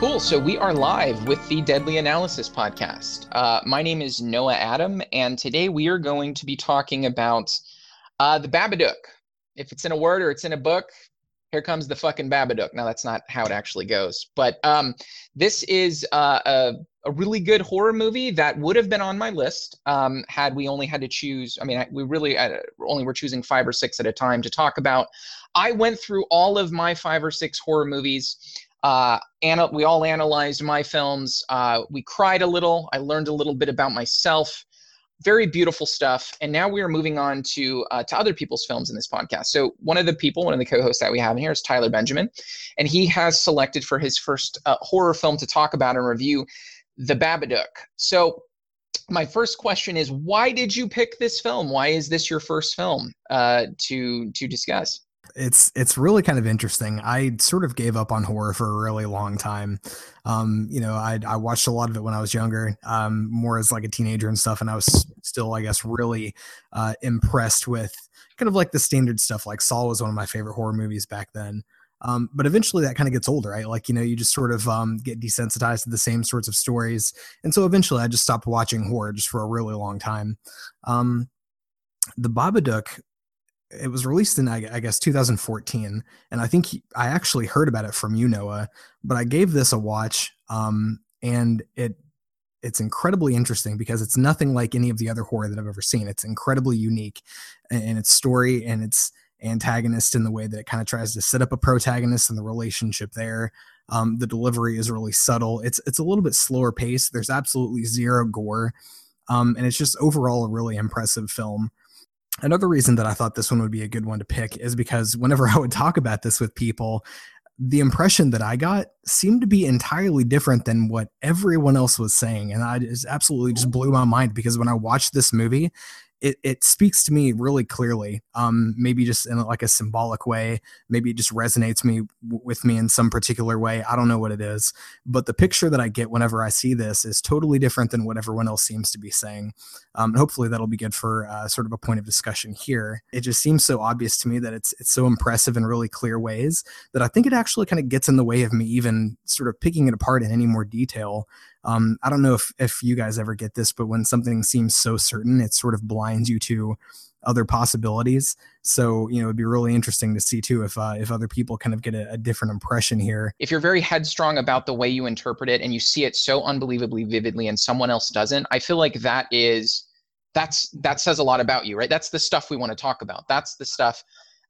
Cool. So we are live with the Deadly Analysis podcast. Uh, my name is Noah Adam, and today we are going to be talking about uh, the Babadook. If it's in a word or it's in a book, here comes the fucking Babadook. Now that's not how it actually goes, but um, this is uh, a, a really good horror movie that would have been on my list um, had we only had to choose. I mean, we really uh, only were choosing five or six at a time to talk about. I went through all of my five or six horror movies. Uh, we all analyzed my films. Uh, we cried a little. I learned a little bit about myself. Very beautiful stuff. And now we are moving on to uh, to other people's films in this podcast. So one of the people, one of the co-hosts that we have in here is Tyler Benjamin, and he has selected for his first uh, horror film to talk about and review, The Babadook. So my first question is, why did you pick this film? Why is this your first film uh, to to discuss? It's it's really kind of interesting. I sort of gave up on horror for a really long time. Um, you know, I I watched a lot of it when I was younger, um, more as like a teenager and stuff, and I was still, I guess, really uh, impressed with kind of like the standard stuff. Like Saw was one of my favorite horror movies back then. Um, but eventually that kind of gets older, right? Like, you know, you just sort of um, get desensitized to the same sorts of stories. And so eventually I just stopped watching horror just for a really long time. Um, the Babadook it was released in I, guess 2014, and I think he, I actually heard about it from you, Noah. But I gave this a watch, um, and it it's incredibly interesting because it's nothing like any of the other horror that I've ever seen. It's incredibly unique in its story and its antagonist in the way that it kind of tries to set up a protagonist and the relationship there. Um, the delivery is really subtle. It's it's a little bit slower pace. There's absolutely zero gore, um, and it's just overall a really impressive film. Another reason that I thought this one would be a good one to pick is because whenever I would talk about this with people, the impression that I got seemed to be entirely different than what everyone else was saying. And I just absolutely just blew my mind because when I watched this movie, it, it speaks to me really clearly um, maybe just in like a symbolic way maybe it just resonates me with me in some particular way i don't know what it is but the picture that i get whenever i see this is totally different than what everyone else seems to be saying um, and hopefully that'll be good for uh, sort of a point of discussion here. It just seems so obvious to me that it's it's so impressive in really clear ways that i think it actually kind of gets in the way of me even sort of picking it apart in any more detail um, I don't know if if you guys ever get this, but when something seems so certain, it sort of blinds you to other possibilities. So you know, it'd be really interesting to see too if uh, if other people kind of get a, a, different impression here. If you're very headstrong about the way you interpret it and you see it so unbelievably vividly, and someone else doesn't, I feel like that is that's that says a lot about you, right? That's the stuff we want to talk about. That's the stuff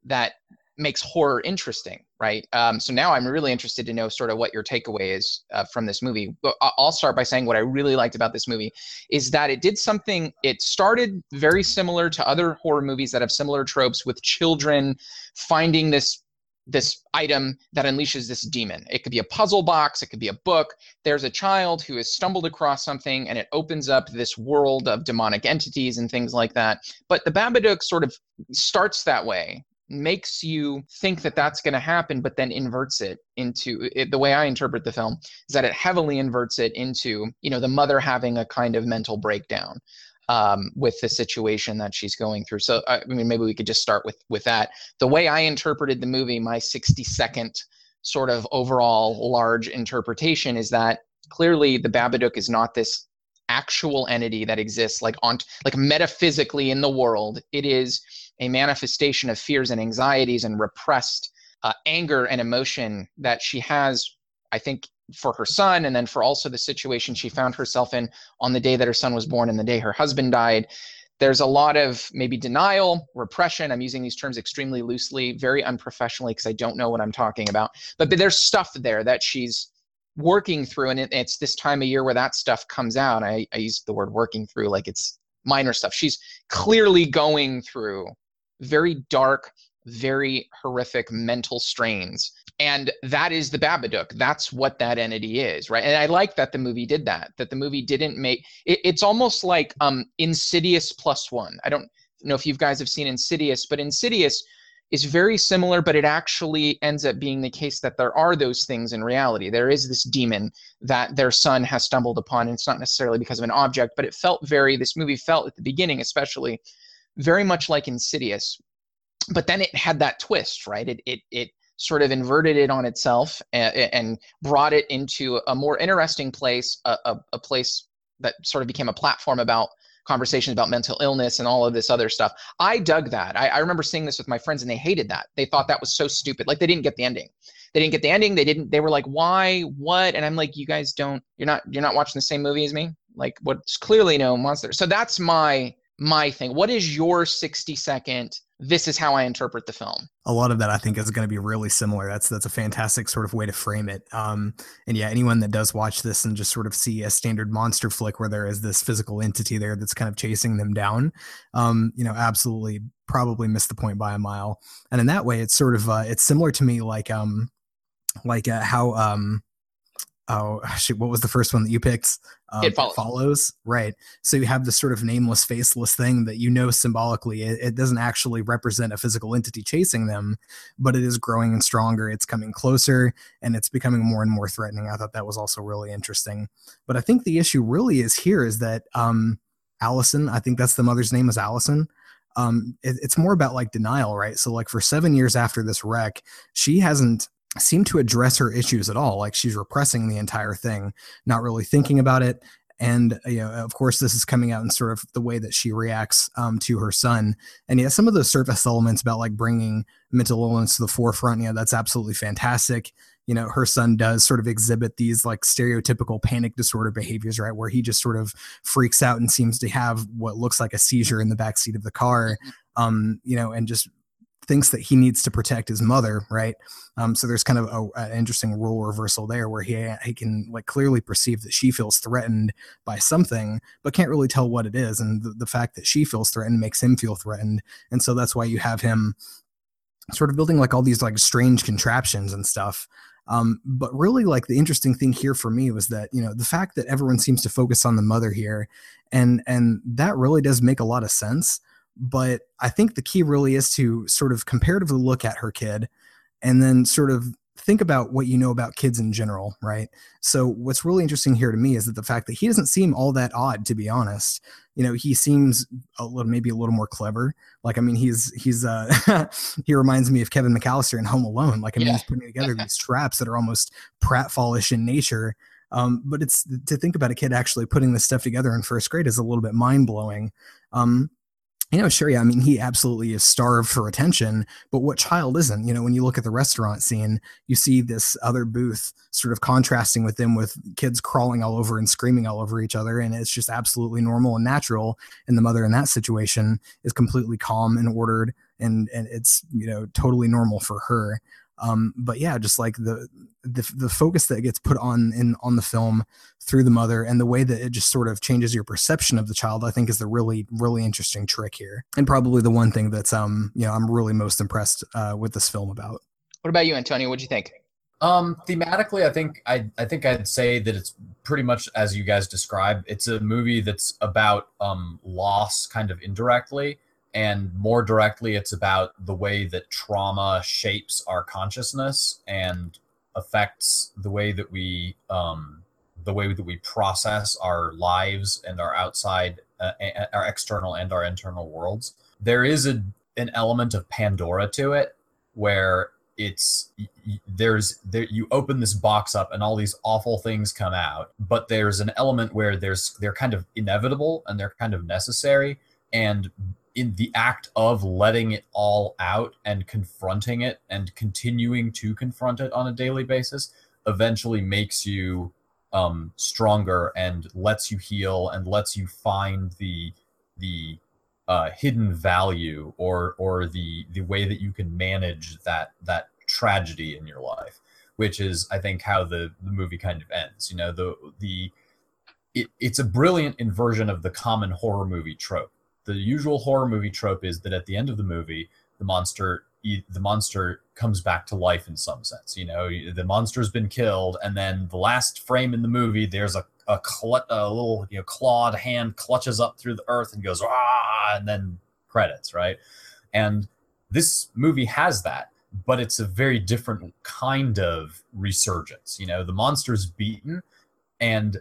that makes horror interesting, right? Um, so now I'm really interested to know sort of what your takeaway is uh, from this movie. I'll start by saying what I really liked about this movie is that it did something. It started very similar to other horror movies that have similar tropes with children finding this this item that unleashes this demon. It could be a puzzle box, it could be a book. There's a child who has stumbled across something and it opens up this world of demonic entities and things like that. But the Babadook sort of starts that way makes you think that that's going to happen, but then inverts it into it, the way I interpret the film is that it heavily inverts it into you know the mother having a kind of mental breakdown um, with the situation that she's going through. So I mean, maybe we could just start with with that. The way I interpreted the movie, my 60 second sort of overall large interpretation is that clearly the Babadook is not this actual entity that exists like on like metaphysically in the world. It is a manifestation of fears and anxieties and repressed uh, anger and emotion that she has, I think, for her son, and then for also the situation she found herself in on the day that her son was born and the day her husband died. There's a lot of maybe denial, repression. I'm using these terms extremely loosely, very unprofessionally, because I don't know what I'm talking about. But, but there's stuff there that she's working through, and it, it's this time of year where that stuff comes out. I, I use the word working through like it's minor stuff. She's clearly going through very dark, very horrific mental strains. And that is the Babadook. That's what that entity is, right? And I like that the movie did that. That the movie didn't make it, it's almost like um, Insidious plus one. I don't know if you guys have seen Insidious, but Insidious is very similar, but it actually ends up being the case that there are those things in reality. There is this demon that their son has stumbled upon, and it's not necessarily because of an object, but it felt very, this movie felt at the beginning, especially very much like Insidious, but then it had that twist, right? It it it sort of inverted it on itself and, and brought it into a more interesting place, a, a, a place that sort of became a platform about conversations about mental illness and all of this other stuff. I dug that. I, I, remember seeing this with my friends and they hated that. They thought that was so stupid. Like they didn't get the ending. They didn't get the ending. They didn't, they were like, why, what? And I'm like, you guys don't, you're not, you're not watching the same movie as me. Like what's clearly no monster. So that's my, my thing. What is your 60 second this is how I interpret the film. A lot of that I think is going to be really similar. That's that's a fantastic sort of way to frame it. Um, and yeah, anyone that does watch this and just sort of see a standard monster flick where there is this physical entity there that's kind of chasing them down, um, you know, absolutely probably missed the point by a mile. And in that way, it's sort of uh, it's similar to me like um like uh, how um oh shoot, what was the first one that you picked? Um, it follows. follows. right? So you have this sort of nameless, faceless thing that you know symbolically it, it, doesn't actually represent a physical entity chasing them, but it is growing and stronger. It's coming closer, and it's becoming more and more threatening. I thought that was also really interesting. But I think the issue really is here is that um, Allison, I think that's the mother's name is Allison. Um, it, it's more about like denial, right? So like for seven years after this wreck, she hasn't seem to address her issues at all. Like she's repressing the entire thing, not really thinking about it. And you know, of course, this is coming out in sort of the way that she reacts um, to her son. And yeah, some of those surface elements about like bringing mental illness to the forefront, yeah, that's absolutely fantastic. You know, her son does sort of exhibit these like stereotypical panic disorder behaviors, right? Where he just sort of freaks out and seems to have what looks like a seizure in the back seat of the car. Mm-hmm. Um, you know, and just thinks that he needs to protect his mother, right? Um, so there's kind of an interesting role reversal there where he he can like clearly perceive that she feels threatened by something, but can't really tell what it is, and the, the fact that she feels threatened makes him feel threatened, and so that's why you have him sort of building like all these like strange contraptions and stuff. Um, but really, like the interesting thing here for me was that you know the fact that everyone seems to focus on the mother here, and and that really does make a lot of sense but I think the key really is to sort of comparatively look at her kid and then sort of think about what you know about kids in general, right? So what's really interesting here to me is that the fact that he doesn't seem all that odd, to be honest. You know, he seems a little, maybe a little more clever. Like, I mean, he's he's uh he reminds me of Kevin McCallister in Home Alone. Like, I mean, yeah. he's putting together these traps that are almost pratfallish in nature. Um, but it's to think about a kid actually putting this stuff together in first grade is a little bit mind blowing. Um, you know, sure, yeah. I mean, he absolutely is starved for attention, but what child isn't? You know, when you look at the restaurant scene, you see this other booth sort of contrasting with them with kids crawling all over and screaming all over each other. And it's just absolutely normal and natural. And the mother in that situation is completely calm and ordered. And, and it's, you know, totally normal for her. Um, but yeah, just like the, the the focus that gets put on in on the film through the mother and the way that it just sort of changes your perception of the child, I think is the really really interesting trick here, and probably the one thing that's um you know I'm really most impressed uh, with this film about. What about you, Antonio? What'd you think? Um, thematically, I think I I think I'd say that it's pretty much as you guys described. It's a movie that's about um loss, kind of indirectly and more directly it's about the way that trauma shapes our consciousness and affects the way that we um, the way that we process our lives and our outside uh, our external and our internal worlds. There is a an element of pandora to it where it's there's there you open this box up and all these awful things come out but there's an element where there's they're kind of inevitable and they're kind of necessary. And in the act of letting it all out and confronting it and continuing to confront it on a daily basis eventually makes you um, stronger and lets you heal and lets you find the the uh, hidden value or or the the way that you can manage that that tragedy in your life which is i think how the the movie kind of ends you know the the it, it's a brilliant inversion of the common horror movie trope the usual horror movie trope is that at the end of the movie, the monster the monster comes back to life in some sense. You know, the monster's been killed, and then the last frame in the movie, there's a a, cl- a little you know clawed hand clutches up through the earth and goes ah, and then credits, right? And this movie has that, but it's a very different kind of resurgence. You know, the monster's beaten, and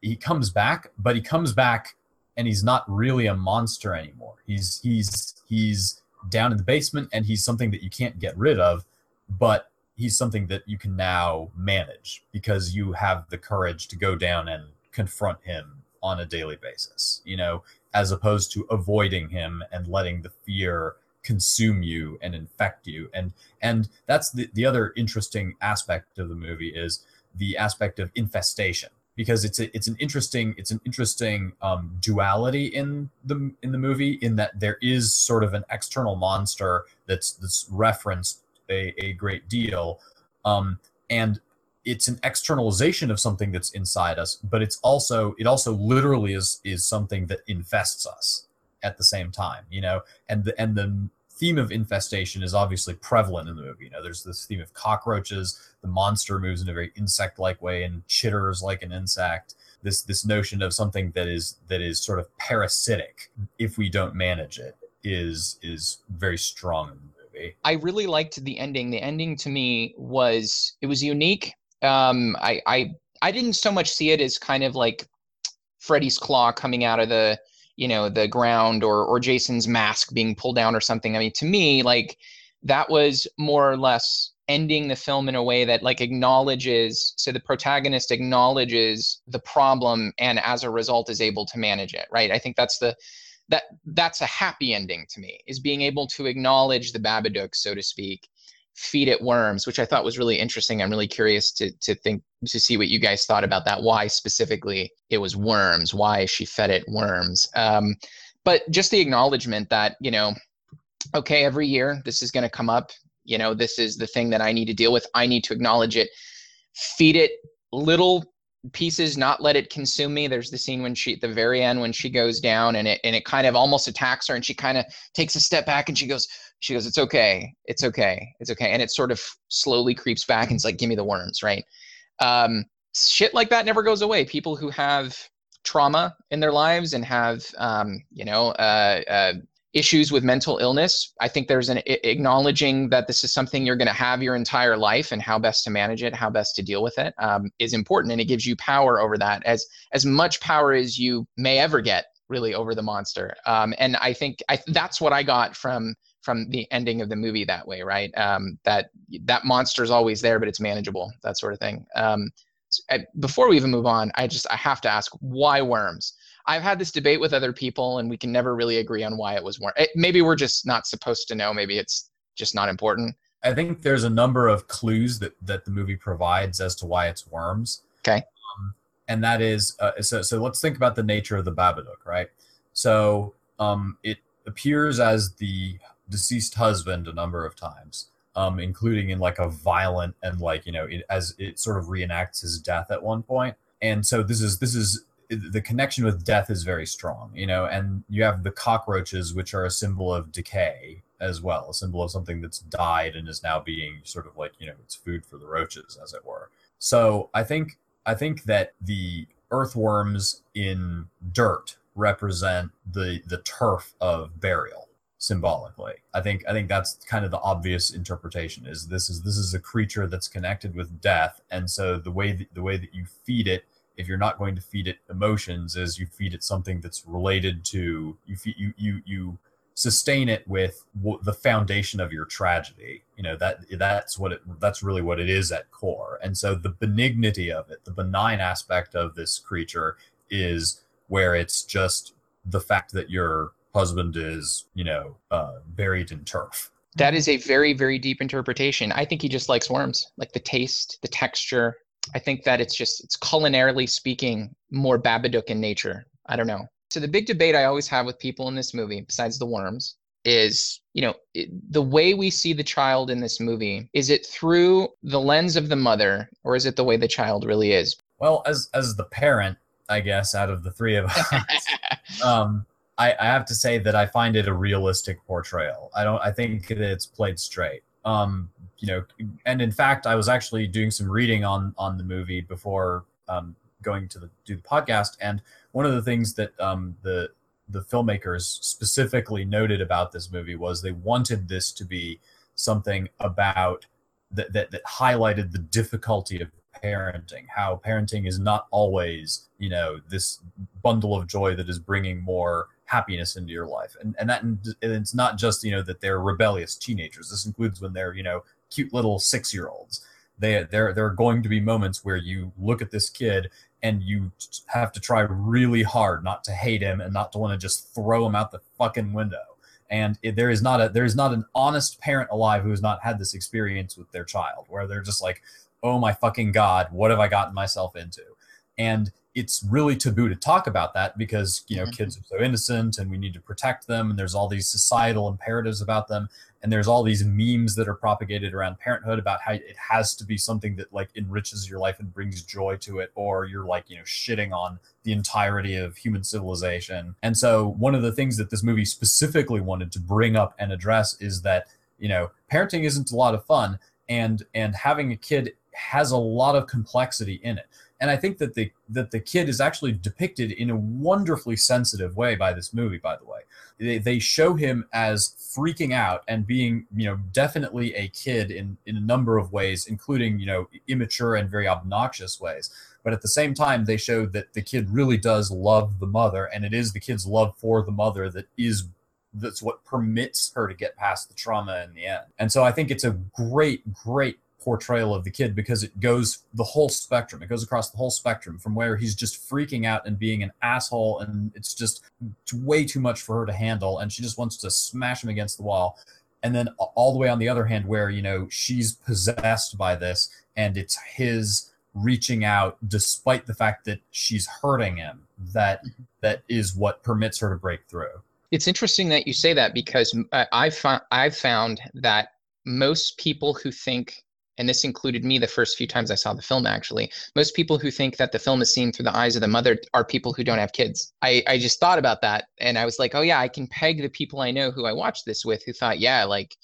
he comes back, but he comes back and he's not really a monster anymore. He's he's he's down in the basement and he's something that you can't get rid of, but he's something that you can now manage because you have the courage to go down and confront him on a daily basis, you know, as opposed to avoiding him and letting the fear consume you and infect you. And and that's the, the other interesting aspect of the movie is the aspect of infestation because it's a, it's an interesting it's an interesting um, duality in the in the movie in that there is sort of an external monster that's that's referenced a, a great deal. Um, and it's an externalization of something that's inside us but it's also it also literally is is something that infests us at the same time you know? And the and the theme of infestation is obviously prevalent in the movie you know there's this theme of cockroaches the monster moves in a very insect-like way and chitters like an insect this this notion of something that is that is sort of parasitic if we don't manage it is is very strong in the movie I really liked the ending. The ending to me was it was unique. Um, I I I didn't so much see it as kind of like Freddy's claw coming out of the you know the ground or or Jason's mask being pulled down or something. I mean, to me, like that was more or less ending the film in a way that like acknowledges so the protagonist acknowledges the problem and as a result is able to manage it right i think that's the that that's a happy ending to me is being able to acknowledge the babadook so to speak feed it worms which i thought was really interesting. I'm really curious to to think to see what you guys thought about that. Why specifically it was worms? Why she fed it worms? Um, but just the acknowledgement that you know okay every year this is going to come up. You know this is the thing that i need to deal with. I need to acknowledge it. Feed it little pieces not let it consume me. There's the scene when she at the very end when she goes down and it and it kind of almost attacks her and she kind of takes a step back and she goes she goes it's okay. It's okay. It's okay. And it sort of slowly creeps back and it's like give me the worms right? Um shit like that never goes away. People who have trauma in their lives and have um you know uh, uh issues with mental illness i think there's an acknowledging that this is something you're going to have your entire life and how best to manage it how best to deal with it um, is important and it gives you power over that as as much power as you may ever get really over the monster. Um, and i think I, that's what i got from from the ending of the movie that way right um, that that monster is always there but it's manageable that sort of thing um, before we even move on i just i have to ask why worms I've had this debate with other people, and we can never really agree on why it was worm. Maybe we're just not supposed to know. Maybe it's just not important. I think there's a number of clues that that the movie provides as to why it's worms. Okay. Um, and that is uh, so. So let's think about the nature of the Babadook, right? So um, it appears as the deceased husband a number of times, um, including in like a violent and like you know it, as it sort of reenacts his death at one point. And so this is this is the connection with death is very strong, you know, and you have the cockroaches, which are a symbol of decay as well, a symbol of something that's died and is now being sort of like, you know, it's food for the roaches, as it were. So I think I think that the earthworms in dirt represent the the turf of burial symbolically. I think I think that's kind of the obvious interpretation is this is this is a creature that's connected with death and so the way that, the way that you feed it if you're not going to feed it emotions is you feed it something that's related to you feed, you you you sustain it with the foundation of your tragedy you know that that's what it that's really what it is at core and so the benignity of it the benign aspect of this creature is where it's just the fact that your husband is you know uh, buried in turf that is a very very deep interpretation i think he just likes worms like the taste the texture I think that it's just it's culinarily speaking more Babadook in nature. I don't know. So the big debate I always have with people in this movie, besides the worms, is you know it, the way we see the child in this movie. Is it through the lens of the mother, or is it the way the child really is? Well, as as the parent, I guess out of the three of us, um, I, I have to say that I find it a realistic portrayal. I don't. I think that it's played straight. Um, you know, and in fact, I was actually doing some reading on on the movie before um, going to the, do the podcast, and one of the things that um, the the filmmakers specifically noted about this movie was they wanted this to be something about that that, that highlighted the difficulty of parenting how parenting is not always you know this bundle of joy that is bringing more happiness into your life and and that and it's not just you know that they're rebellious teenagers this includes when they're you know cute little six year olds. They, there, there are going to be moments where you look at this kid and you have to try really hard not to hate him and not to want to just throw him out the fucking window. And it, there is not a there is not an honest parent alive who has not had this experience with their child, where they're just like, "Oh my fucking god, what have I gotten myself into?" And it's really taboo to talk about that because you know mm-hmm. kids are so innocent and we need to protect them and there's all these societal imperatives about them and there's all these memes that are propagated around parenthood about how it has to be something that like enriches your life and brings joy to it or you're like you know shitting on the entirety of human civilization and so one of the things that this movie specifically wanted to bring up and address is that you know parenting isn't a lot of fun and and having a kid has a lot of complexity in it and I think that the that the kid is actually depicted in a wonderfully sensitive way by this movie. By the way, they, they show him as freaking out and being you know definitely a kid in in a number of ways, including you know immature and very obnoxious ways. But at the same time, they show that the kid really does love the mother, and it is the kid's love for the mother that is that's what permits her to get past the trauma in the end. And so I think it's a great, great portrayal of the kid because it goes the whole spectrum. It goes across the whole spectrum from where he's just freaking out and being an asshole, and it's just way too much for her to handle, and she just wants to smash him against the wall. And then all the way on the other hand, where you know she's possessed by this, and it's his reaching out despite the fact that she's hurting him. That that is what permits her to break through. It's interesting that you say that because I've found, I've found that most people who think and this included me the first few times I saw the film actually. Most people who think that the film is seen through the eyes of the mother are people who don't have kids. I, I just thought about that and I was like, oh yeah, I can peg the people I know who I watched this with who thought, yeah, like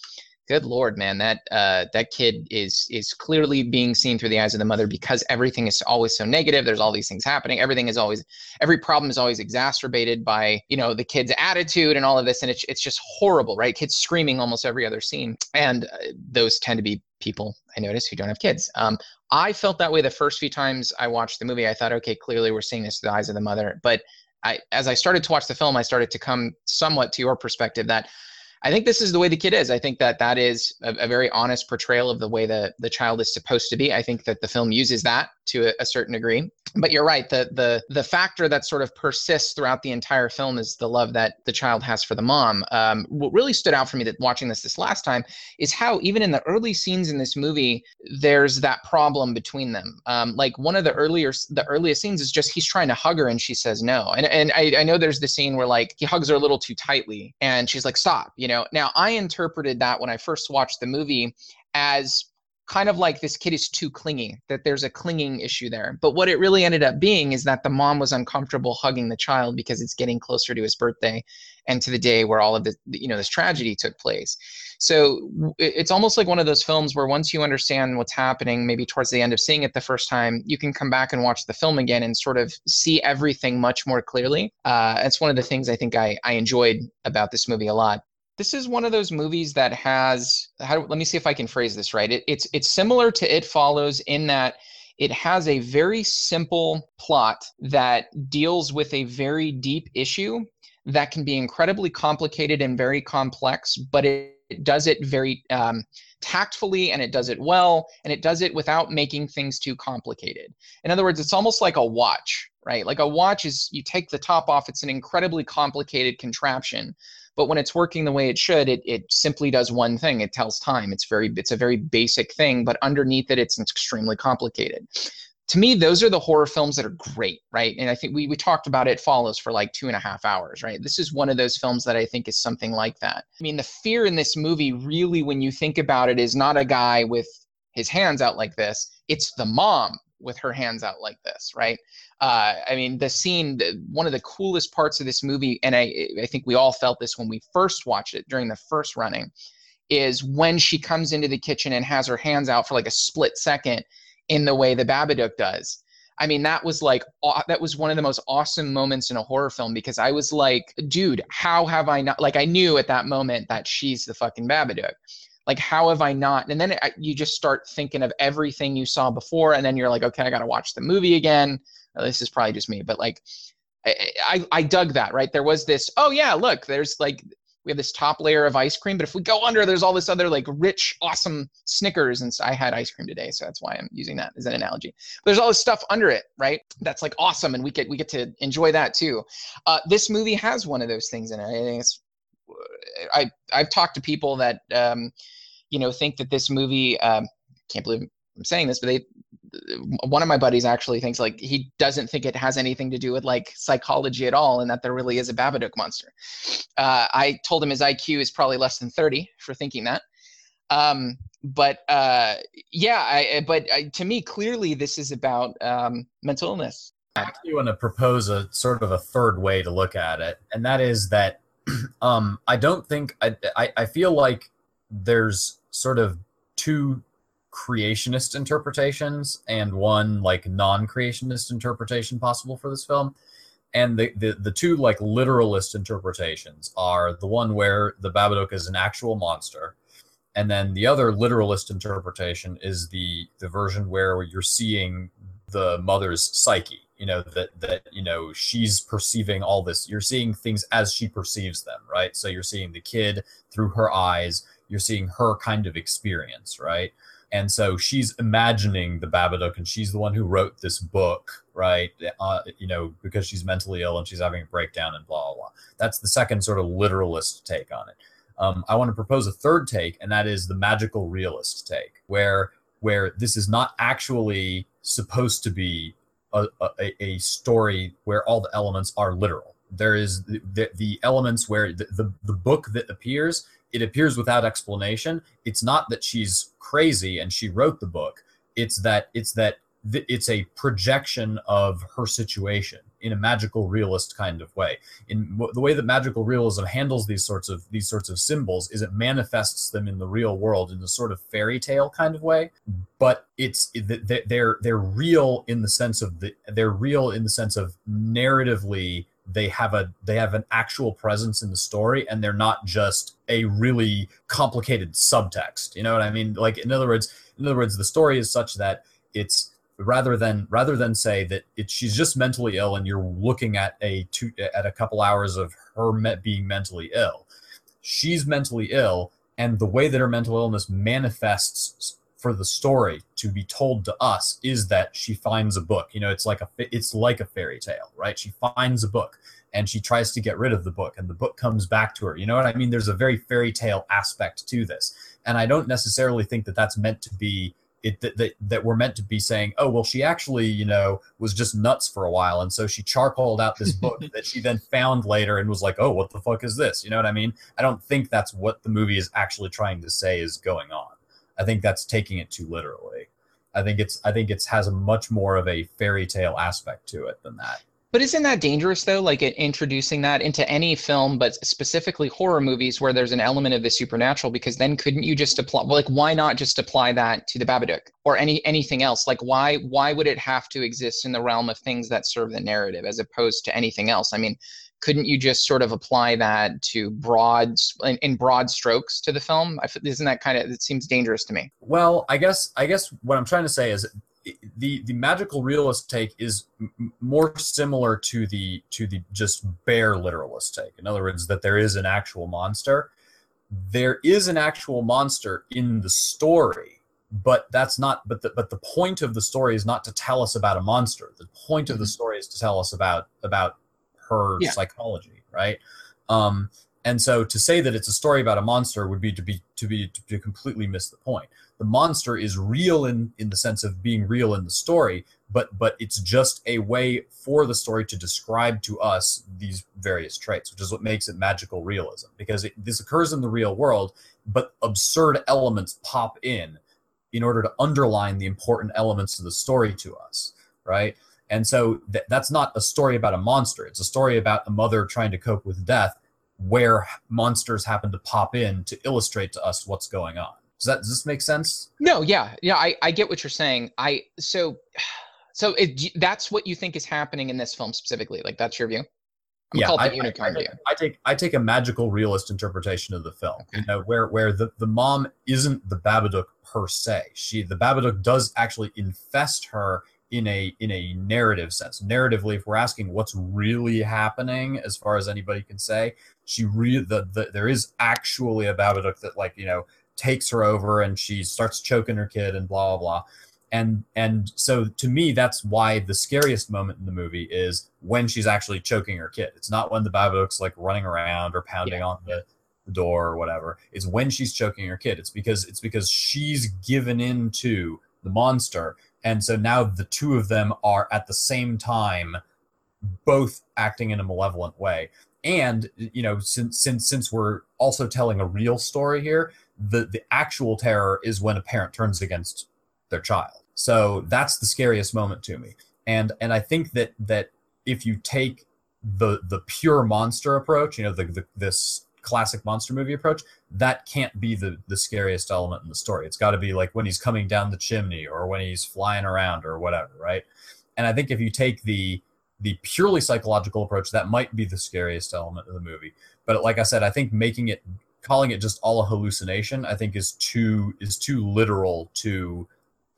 good lord man that uh, that kid is is clearly being seen through the eyes of the mother because everything is always so negative there's all these things happening everything is always every problem is always exacerbated by you know the kid's attitude and all of this and it's, it's just horrible right kids screaming almost every other scene and uh, those tend to be people i notice who don't have kids. Um, i felt that way the first few times i watched the movie. I thought okay clearly we're seeing this through the eyes of the mother. But I, as I started to watch the film, I started to come somewhat to your perspective that I think this is the way the kid is. I think that that is a, a, very honest portrayal of the way that the child is supposed to be. I think that the film uses that to a, a, certain degree. But you're right. The the the factor that sort of persists throughout the entire film is the love that the child has for the mom. Um, what really stood out for me that watching this this last time is how even in the early scenes in this movie, there's that problem between them. Um, like one of the earlier the earliest scenes is just he's trying to hug her and she says no. And and I, I know there's the scene where like he hugs her a little too tightly and she's like stop. You know. Now I interpreted that when I first watched the movie as kind of like this kid is too clingy, that there's a clinging issue there. But what it really ended up being is that the mom was uncomfortable hugging the child because it's getting closer to his birthday and to the day where all of the, you know, this tragedy took place. So it's almost like one of those films where once you understand what's happening, maybe towards the end of seeing it the first time, you can come back and watch the film again and sort of see everything much more clearly. Uh, it's one of the things I think I, I enjoyed about this movie a lot this is one of those movies that has how, let me see if i can phrase this right. It, it's it's similar to it follows in that it has a very simple plot that deals with a very deep issue that can be incredibly complicated and very complex but it, it does it very um, tactfully and it does it well and it does it without making things too complicated. In other words it's almost like a watch right? Like a watch is you take the top off it's an incredibly complicated contraption but when it's working the way it should it, it simply does one thing. It tells time. It's very it's a very basic thing but underneath it it's extremely complicated. To me those are the horror films that are great right? And i think we, we talked about it follows for like two and a half hours right? This is one of those films that i think is something like that. I mean the fear in this movie really when you think about it is not a guy with his hands out like this. It's the mom with her hands out like this right uh, I mean, the scene, one of the coolest parts of this movie, and I, I think we all felt this when we first watched it during the first running, is when she comes into the kitchen and has her hands out for like a split second in the way the Babadook does. I mean, that was like, that was one of the most awesome moments in a horror film because I was like, dude, how have I not, like, I knew at that moment that she's the fucking Babadook. Like, how have I not? And then it, you just start thinking of everything you saw before, and then you're like, okay, I got to watch the movie again this is probably just me, but like I, I, I dug that, right? There was this, oh yeah, look, there's like we have this top layer of ice cream, but if we go under, there's all this other like rich, awesome Snickers. And I had ice cream today, so that's why I'm using that as an analogy. But there's all this stuff under it, right? That's like awesome, and we get we get to enjoy that too. Uh, this movie has one of those things in it. I think it's I I've talked to people that um, you know think that this movie um, can't believe I'm saying this, but they one of my buddies actually thinks like he doesn't think it has anything to do with like psychology at all and that there really is a babadook monster. Uh, i told him his iq is probably less than 30 for thinking that. Um, but uh, yeah I, but I, to me clearly this is about um, mental illness. I actually want to propose a sort of a third way to look at it and that is that um, i don't think I, I, I feel like there's sort of two creationist interpretations and one like non-creationist interpretation possible for this film. And the, the the two like literalist interpretations are the one where the babadook is an actual monster and then the other literalist interpretation is the the version where you're seeing the mother's psyche you know that that you know she's perceiving all this. You're seeing things as she perceives them right? So you're seeing the kid through her eyes you're seeing her kind of experience right and so she's imagining the Babadook, and she's the one who wrote this book, right? Uh, you know, because she's mentally ill and she's having a breakdown and blah blah blah. That's the second sort of literalist take on it. Um, I want to propose a third take, and that is the magical realist take, where where this is not actually supposed to be a, a, a story where all the elements are literal. There is the, the, the elements where the, the, the book that appears it appears without explanation. It's not that she's crazy and she wrote the book. It's that it's that th- it's a projection of her situation in a magical realist kind of way. In the way that magical realism handles these sorts of these sorts of symbols is it manifests them in the real world in a sort of fairy tale kind of way, but it's they're they're real in the sense of the they're real in the sense of narratively they have a they have an actual presence in the story and they're not just a really complicated subtext you know what i mean? Like in other words in other words the story is such that it's rather than rather than say that it, she's just mentally ill and you're looking at a two at a couple hours of her met being mentally ill. She's mentally ill and the way that her mental illness manifests for the story to be told to us is that she finds a book. You know it's like a it's like a fairy tale right? She finds a book and she tries to get rid of the book and the book comes back to her. You know what i mean? There's a very fairy tale aspect to this. And i don't necessarily think that that's meant to be it that, that, that we're meant to be saying oh well she actually you know was just nuts for a while. And so she charcoaled out this book that she then found later and was like oh what the fuck is this? You know what i mean? I don't think that's what the movie is actually trying to say is going on I think that's taking it too literally. I think it's I think it's has a much more of a fairy tale aspect to it than that. But isn't that dangerous though? Like introducing that into any film, but specifically horror movies where there's an element of the supernatural, because then couldn't you just apply like why not just apply that to the Babadook or any anything else? Like why why would it have to exist in the realm of things that serve the narrative as opposed to anything else? I mean, couldn't you just sort of apply that to broad in, in broad strokes to the film isn't that kind of it seems dangerous to me well i guess i guess what i'm trying to say is the the magical realist take is m- more similar to the to the just bare literalist take in other words that there is an actual monster there is an actual monster in the story but that's not but the, but the point of the story is not to tell us about a monster the point mm-hmm. of the mm-hmm. story is to tell us about about her yeah. psychology, right? Um, and so to say that it's a story about a monster would be to be to be to completely miss the point. The monster is real in in the sense of being real in the story, but but it's just a way for the story to describe to us these various traits, which is what makes it magical realism because it, this occurs in the real world, but absurd elements pop in in order to underline the important elements of the story to us, right? And so th- that's not a story about a monster. It's a story about a mother trying to cope with death where monsters happen to pop in to illustrate to us what's going on. Does that does this make sense? No, yeah. Yeah, I, I get what you're saying. I so so it, that's what you think is happening in this film specifically. Like that's your view? I'm yeah, I, I, I, take, I, take I take a magical realist interpretation of the film. Okay. You know, where where the, the mom isn't the Babadook per se. She the Babadook does actually infest her in a in a narrative sense. Narratively, if we're asking what's really happening, as far as anybody can say, she really the, the there is actually a Babadook that like you know takes her over and she starts choking her kid and blah blah blah. And and so to me, that's why the scariest moment in the movie is when she's actually choking her kid. It's not when the Babadook's like running around or pounding yeah. on the, the door or whatever. It's when she's choking her kid. It's because it's because she's given in to the monster. And so now the two of them are at the same time both acting in a malevolent way. And you know since since since we're also telling a real story here the the actual terror is when a parent turns against their child. So that's the scariest moment to me. And and i think that that if you take the the pure monster approach you know the, the this classic monster movie approach that can't be the the scariest element in the story it's got to be like when he's coming down the chimney or when he's flying around or whatever right and i think if you take the the purely psychological approach, that might be the scariest element of the movie. But like I said, I think making it calling it just all a hallucination, I think is too is too literal to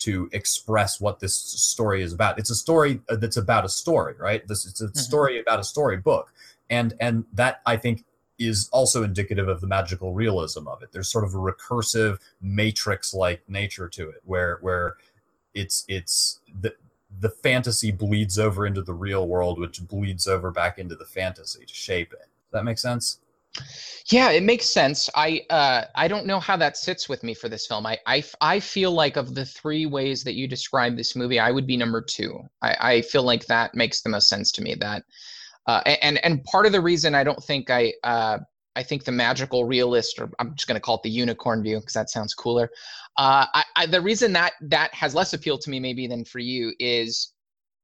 to express what this story is about. It's a story uh, that's about a story, right? This it's a mm-hmm. story about a story book. And and that I think is also indicative of the magical realism of it. There's sort of a recursive matrix like nature to it where where it's it's the the fantasy bleeds over into the real world, which bleeds over back into the fantasy to shape it. Does that make sense? Yeah, it makes sense. I uh, I don't know how that sits with me for this film. I, I, I feel like of the three ways that you describe this movie, I would be number two. I, I feel like that makes the most sense to me. That uh, and and part of the reason I don't think I uh, I think the magical realist, or I'm just going to call it the unicorn view because that sounds cooler. Uh, I, I, the reason that that has less appeal to me maybe than for you is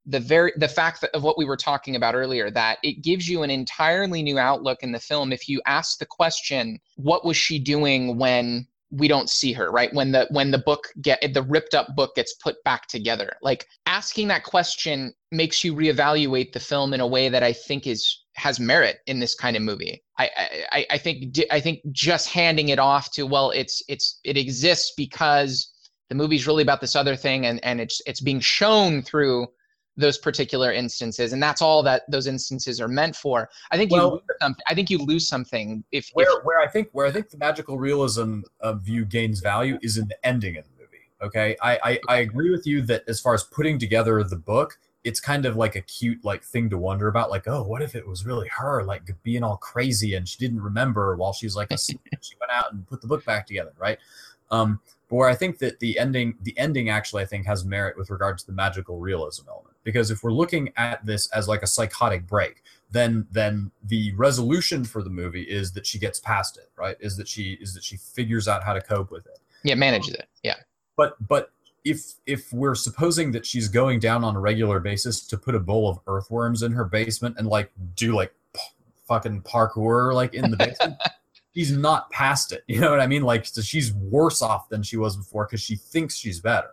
the very the fact that, of what we were talking about earlier that it gives you an entirely new outlook in the film if you ask the question what was she doing when we don't see her right? When the when the book get the ripped up book gets put back together. Like asking that question makes you reevaluate the film in a way that i think is has merit in this kind of movie. I i, I think i think just handing it off to well it's it's it exists because the movie's really about this other thing and and it's it's being shown through those particular instances and that's all that those instances are meant for. I think well, you i think you lose something if where, if, where i think where i think the magical realism of view gains value is in the ending of the movie okay? I, I i agree with you that as far as putting together the book it's kind of like a cute like thing to wonder about like oh what if it was really her like being all crazy and she didn't remember while she's like she went out and put the book back together right? Um but where i think that the ending the ending actually i think has merit with regard to the magical realism element because if we're looking at this as like a psychotic break then then the resolution for the movie is that she gets past it right? Is that she is that she figures out how to cope with it. Yeah manages it. Yeah. But but if if we're supposing that she's going down on a regular basis to put a bowl of earthworms in her basement and like do like p- fucking parkour like in the basement she's not past it. You know what i mean? Like so she's worse off than she was before because she thinks she's better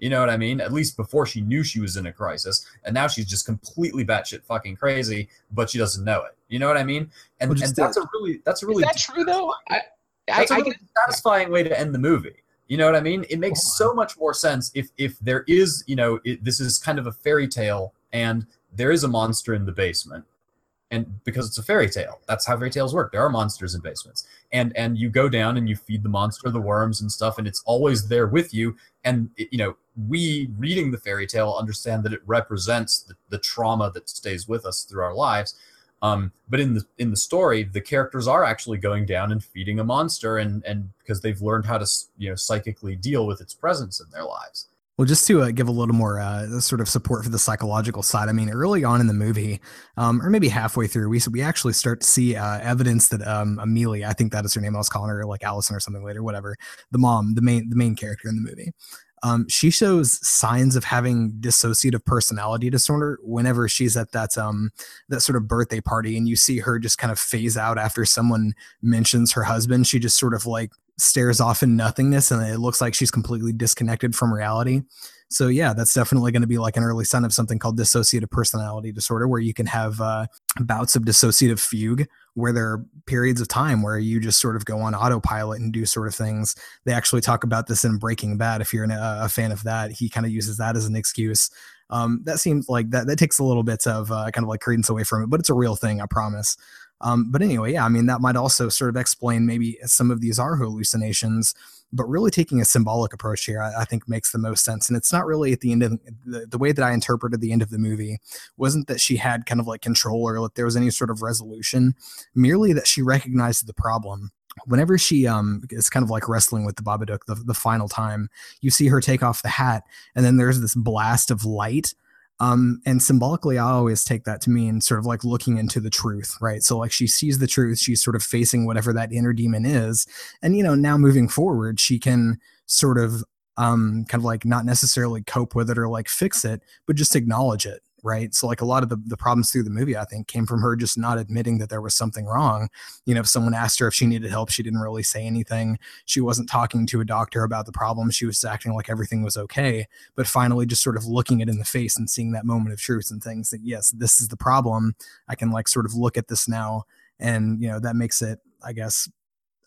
you know what I mean? At least before she knew she was in a crisis, and now she's just completely batshit fucking crazy, but she doesn't know it. You know what I mean? And, and that's a really that's a really is that true though? I, that's I, a really I, satisfying way to end the movie. You know what I mean? It makes so much more sense if if there is you know it, this is kind of a fairy tale and there is a monster in the basement and because it's a fairy tale. That's how fairy tales work. There are monsters in basements. And and you go down and you feed the monster the worms and stuff and it's always there with you. And it, you know we reading the fairy tale understand that it represents the, the trauma that stays with us through our lives. Um, but in the in the story the characters are actually going down and feeding a monster and and because they've learned how to you know psychically deal with its presence in their lives well, just to uh, give a little more uh, sort of support for the psychological side, I mean, early on in the movie, um, or maybe halfway through, we we actually start to see uh, evidence that um, Amelia, I think that is her name. I was calling her like Allison or something later, whatever. The mom, the main the main character in the movie, um, she shows signs of having dissociative personality disorder whenever she's at that um that sort of birthday party, and you see her just kind of phase out after someone mentions her husband. She just sort of like stares off in nothingness and it looks like she's completely disconnected from reality. So yeah, that's definitely going to be like an early sign of something called dissociative personality disorder, where you can have uh, bouts of dissociative fugue, where there are periods of time where you just sort of go on autopilot and do sort of things. They actually talk about this in Breaking Bad. If you're an, a fan of that, he kind of uses that as an excuse. Um, that seems like that that takes a little bit of uh, kind of like credence away from it, but it's a real thing, I promise. Um, but anyway, yeah, I mean that might also sort of explain maybe some of these are hallucinations but really taking a symbolic approach here I, I, think makes the most sense. And it's not really at the end of the, the way that i interpreted the end of the movie wasn't that she had kind of like control or that there was any sort of resolution merely that she recognized the problem. Whenever she um is kind of like wrestling with the Babadook the, the final time, you see her take off the hat, and then there's this blast of light um, and symbolically, I always take that to mean sort of like looking into the truth, right? So, like, she sees the truth, she's sort of facing whatever that inner demon is. And, you know, now moving forward, she can sort of um, kind of like not necessarily cope with it or like fix it, but just acknowledge it, right? So like a lot of the, the problems through the movie, I think, came from her just not admitting that there was something wrong. You know, if someone asked her if she needed help, she didn't really say anything. She wasn't talking to a doctor about the problem. She was acting like everything was okay. But finally, just sort of looking it in the face and seeing that moment of truth and things that yes, this is the problem. I can like sort of look at this now, and you know that makes it, I guess,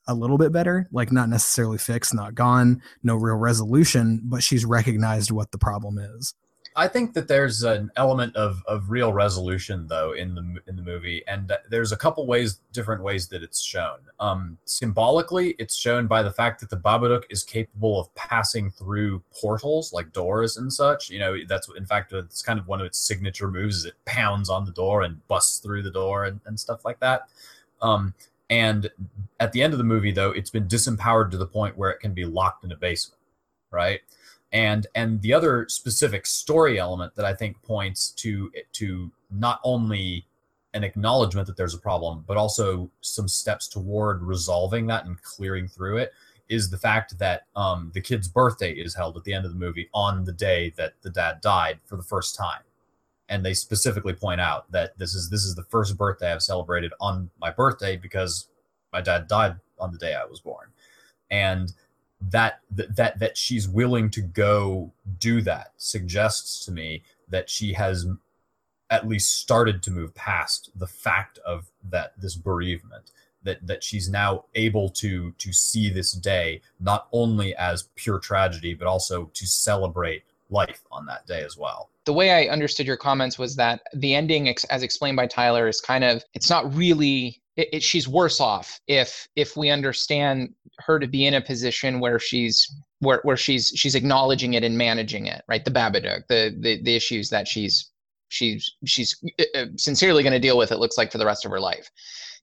a little bit better, like not necessarily fixed, not gone, no real resolution, but she's recognized what the problem is. I think that there's an element of, of real resolution though in the in the movie, and there's a couple ways, different ways that it's shown. Um, symbolically, it's shown by the fact that the Babadook is capable of passing through portals like doors and such. You know, that's in fact it's kind of one of its signature moves. Is it pounds on the door and busts through the door and, and stuff like that. Um, and at the end of the movie, though, it's been disempowered to the point where it can be locked in a basement, right? And and the other specific story element that I think points to to not only an acknowledgement that there's a problem, but also some steps toward resolving that and clearing through it is the fact that um, the kid's birthday is held at the end of the movie on the day that the dad died for the first time, and they specifically point out that this is this is the first birthday I've celebrated on my birthday because my dad died on the day I was born, and that that that she's willing to go do that suggests to me that she has at least started to move past the fact of that this bereavement that that she's now able to to see this day not only as pure tragedy but also to celebrate life on that day as well. The way i understood your comments was that the ending as explained by tyler is kind of it's not really it, it, she's worse off if if we understand her to be in a position where she's where, where she's she's acknowledging it and managing it right? The babadook the the, the issues that she's she's she's uh, uh, sincerely going to deal with it looks like for the rest of her life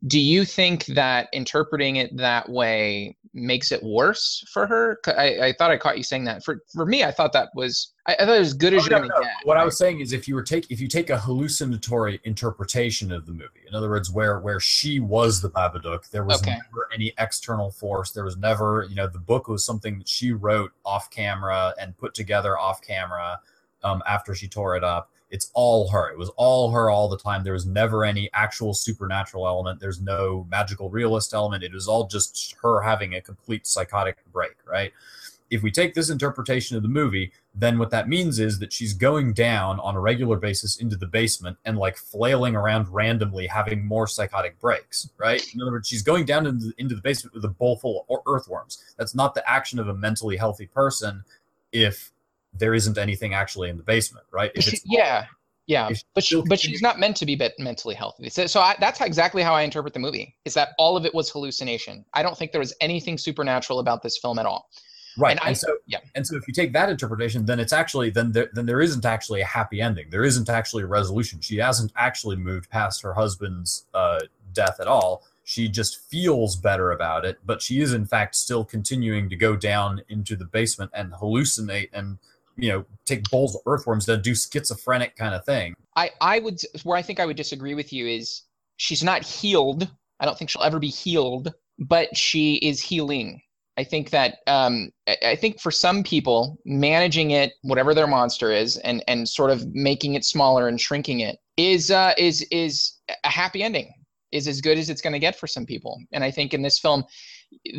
do you think that interpreting it that way makes it worse for her? I, I thought I caught you saying that. For for me, I thought that was I, I thought it was good as oh, you're no, gonna no. get. What right? I was saying is if you were take if you take a hallucinatory interpretation of the movie, in other words, where where she was the Babadook, there was okay. never any external force. There was never, you know, the book was something that she wrote off camera and put together off camera um, after she tore it up it's all her. It was all her all the time. There was never any actual supernatural element. There's no magical realist element. It was all just her having a complete psychotic break, right? If we take this interpretation of the movie, then what that means is that she's going down on a regular basis into the basement and like flailing around randomly, having more psychotic breaks, right? In other words, she's going down into the, into the basement with a bowl full of earthworms. That's not the action of a mentally healthy person if there isn't anything actually in the basement, right? yeah, yeah, but she, but she's not meant to be mentally healthy. So, so I, that's exactly how I interpret the movie. Is that all of it was hallucination? I don't think there was anything supernatural about this film at all. Right, and, and I, so yeah, and so if you take that interpretation, then it's actually then there then there isn't actually a happy ending. There isn't actually a resolution. She hasn't actually moved past her husband's uh, death at all. She just feels better about it, but she is in fact still continuing to go down into the basement and hallucinate and you know take bowls of earthworms to do schizophrenic kind of thing. I I would where I think I would disagree with you is she's not healed. I don't think she'll ever be healed, but she is healing. I think that um, I think for some people, managing it, whatever their monster is, and and sort of making it smaller and shrinking it is uh, is is a happy ending. Is as good as it's going to get for some people. And I think in this film,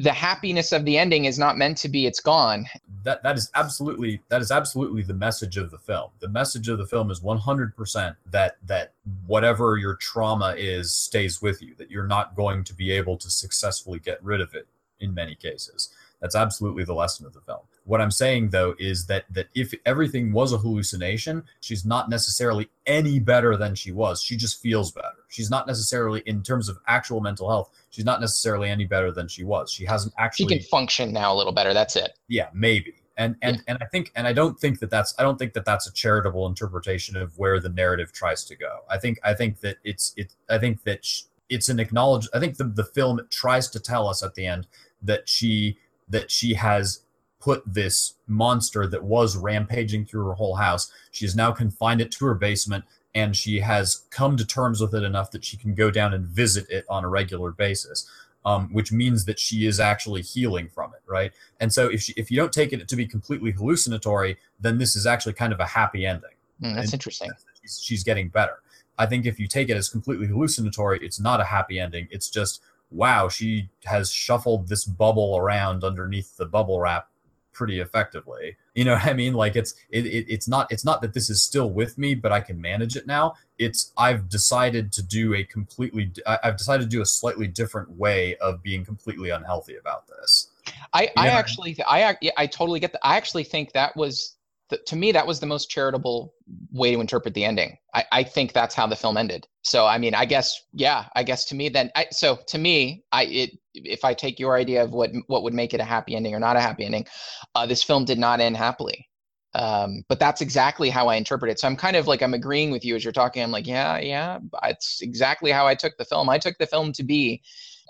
the happiness of the ending is not meant to be it's gone that that is absolutely that is absolutely the message of the film the message of the film is 100% that that whatever your trauma is stays with you that you're not going to be able to successfully get rid of it in many cases that's absolutely the lesson of the film What I'm saying though is that that if everything was a hallucination, she's not necessarily any better than she was. She just feels better. She's not necessarily in terms of actual mental health. She's not necessarily any better than she was. She hasn't actually. She can function now a little better. That's it. Yeah, maybe. And and yeah. and I think and I don't think that that's I don't think that that's a charitable interpretation of where the narrative tries to go. I think I think that it's it I think that it's an acknowledge. I think the the film tries to tell us at the end that she that she has put this monster that was rampaging through her whole house. She has now confined it to her basement and she has come to terms with it enough that she can go down and visit it on a regular basis. Um, which means that she is actually healing from it, right? And so if she, if you don't take it to be completely hallucinatory, then this is actually kind of a happy ending. Mm, that's and interesting. She's, she's getting better. I think if you take it as completely hallucinatory, it's not a happy ending. It's just wow, she has shuffled this bubble around underneath the bubble wrap pretty effectively. You know what I mean? Like it's it, it, it's not it's not that this is still with me, but I can manage it now. It's I've decided to do a completely I've decided to do a slightly different way of being completely unhealthy about this. I I actually I I totally get that. I actually think that was the, to me that was the most charitable way to interpret the ending. I, I think that's how the film ended. So I mean, I guess yeah, I guess to me then. I, so to me, I it if I take your idea of what what would make it a happy ending or not a happy ending, uh, this film did not end happily. Um, but that's exactly how I interpret it. So I'm kind of like I'm agreeing with you as you're talking. I'm like, yeah, yeah, it's exactly how I took the film. I took the film to be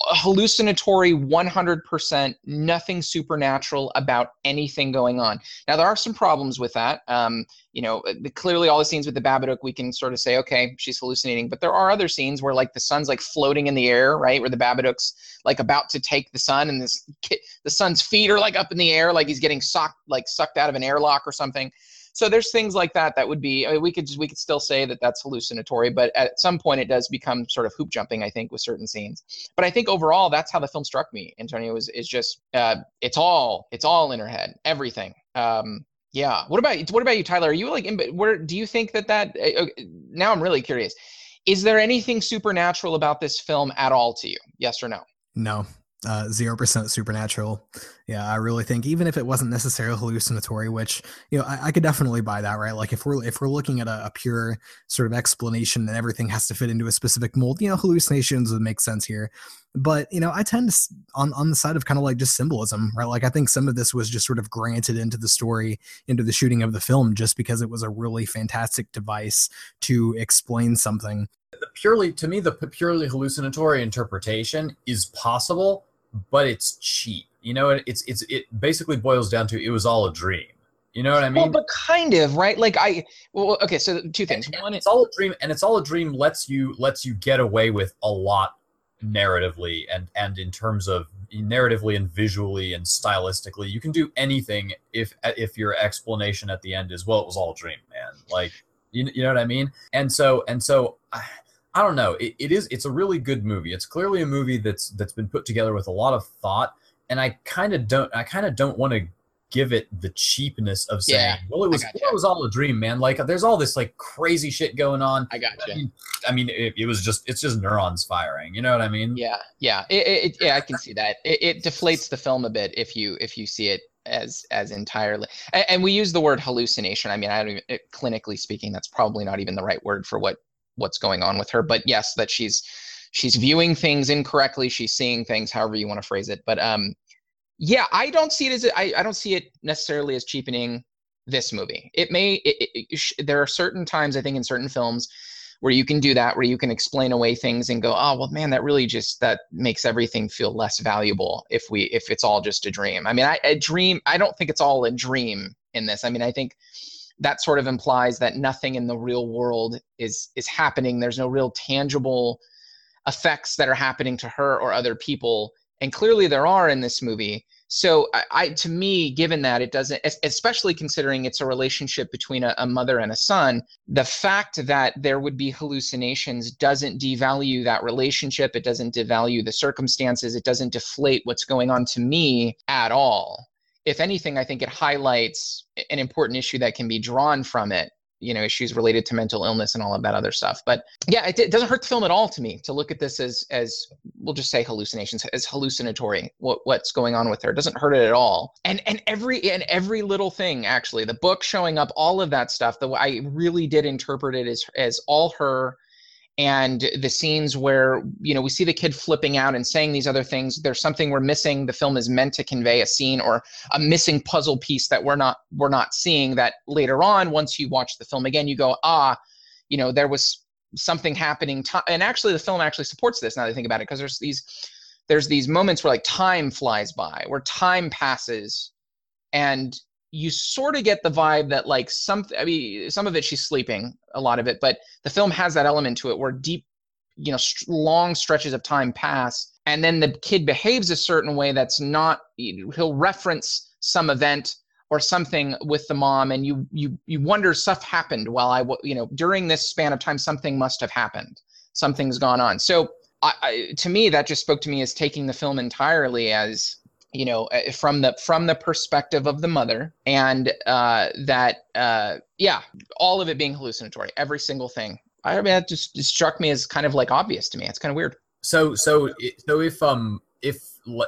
hallucinatory 100% nothing supernatural about anything going on. Now there are some problems with that. Um, you know uh, clearly all the scenes with the babadook we can sort of say okay she's hallucinating. But there are other scenes where like the son's like floating in the air right where the babadook's like about to take the son and this the son's feet are like up in the air like he's getting sucked like sucked out of an airlock or something so there's things like that that would be I mean, we could just, we could still say that that's hallucinatory but at some point it does become sort of hoop jumping i think with certain scenes. But i think overall that's how the film struck me antonio is, is just uh, it's all it's all in her head everything. Um, yeah. What about what about you tyler? Are you like in, where do you think that that uh, now i'm really curious. Is there anything supernatural about this film at all to you? Yes or no? No uh, zero percent supernatural. Yeah, I really think even if it wasn't necessarily hallucinatory, which you know I, I, could definitely buy that, right? Like if we're if we're looking at a, a, pure sort of explanation and everything has to fit into a specific mold, you know, hallucinations would make sense here. But you know, I tend to on on the side of kind of like just symbolism, right? Like I think some of this was just sort of granted into the story, into the shooting of the film, just because it was a really fantastic device to explain something. The purely to me, the purely hallucinatory interpretation is possible but it's cheap. You know, it's it's it basically boils down to it was all a dream. You know what I mean? Well, but kind of, right? Like I well, okay, so two things. And, One, it's all a dream, and it's all a dream lets you lets you get away with a lot narratively and and in terms of narratively and visually and stylistically. You can do anything if if your explanation at the end is well, it was all a dream, man. Like you, you know what I mean? And so and so. I, don't know. It, it is. It's a really good movie. It's clearly a movie that's that's been put together with a lot of thought, and I kind of don't. I kind of don't want to give it the cheapness of saying, yeah, "Well, it was well, it was all a dream, man." Like, there's all this like crazy shit going on. I got you. I mean, I mean it, it, was just it's just neurons firing. You know what I mean? Yeah, yeah. It, it yeah, I can see that. It, it deflates the film a bit if you if you see it as as entirely and, and, we use the word hallucination i mean i don't even clinically speaking that's probably not even the right word for what what's going on with her. But yes, that she's she's viewing things incorrectly. She's seeing things, however you want to phrase it. But um, yeah, I don't see it as I, I don't see it necessarily as cheapening this movie. It may. It, it, it, there are certain times I think in certain films where you can do that, where you can explain away things and go, oh well, man, that really just that makes everything feel less valuable if we if it's all just a dream. I mean, I, a dream. I don't think it's all a dream in this. I mean, I think that sort of implies that nothing in the real world is is happening. There's no real tangible effects that are happening to her or other people. And clearly there are in this movie. So I, I to me given that it doesn't especially considering it's a relationship between a, a mother and a son the fact that there would be hallucinations doesn't devalue that relationship. It doesn't devalue the circumstances. It doesn't deflate what's going on to me at all if anything, I think it highlights an important issue that can be drawn from it, you know issues related to mental illness and all of that other stuff. But yeah it, it, doesn't hurt the film at all to me to look at this as as we'll just say hallucinations as hallucinatory what what's going on with her. It doesn't hurt it at all. And and every and every little thing actually the book showing up all of that stuff the i really did interpret it as as all her and the scenes where you know we see the kid flipping out and saying these other things there's something we're missing. The film is meant to convey a scene or a missing puzzle piece that we're not we're not seeing that later on once you watch the film again you go ah you know there was something happening to, and actually the film actually supports this now that i think about it because there's these there's these moments where like time flies by where time passes and you sort of get the vibe that like some i mean some of it she's sleeping a lot of it but the film has that element to it where deep you know st- long stretches of time pass and then the kid behaves a certain way that's not he'll reference some event or something with the mom and you you you wonder stuff happened while i you know during this span of time something must have happened. Something's gone on. So I, I, to me that just spoke to me as taking the film entirely as you know uh, from the from the perspective of the mother and uh, that uh, yeah all of it being hallucinatory every single thing. I mean that just struck me as kind of like obvious to me. It's kind of weird. So so so if um if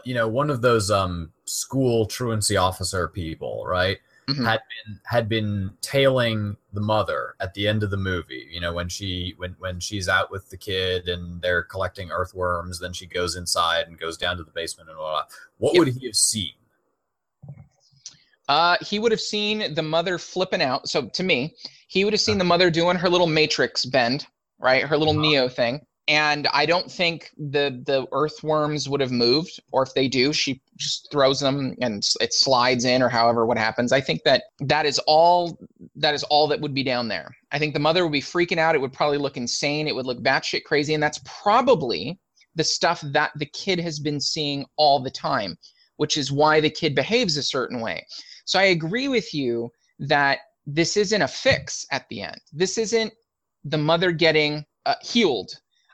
you know one of those um school truancy officer people right mm-hmm. had been had been tailing the mother at the end of the movie. You know, when she when when she's out with the kid and they're collecting earthworms, then she goes inside and goes down to the basement and all that. What yep. would he have seen? Uh, he would have seen the mother flipping out. So to me, he would have seen the mother doing her little matrix bend, right? Her little uh-huh. Neo thing and I don't think the the earthworms would have moved, or if they do, she just throws them and it slides in, or however what happens. I think that that is all that is all that would be down there. I think the mother would be freaking out. It would probably look insane. It would look batshit crazy, and that's probably the stuff that the kid has been seeing all the time, which is why the kid behaves a certain way. So I agree with you that this isn't a fix at the end. This isn't the mother getting uh, healed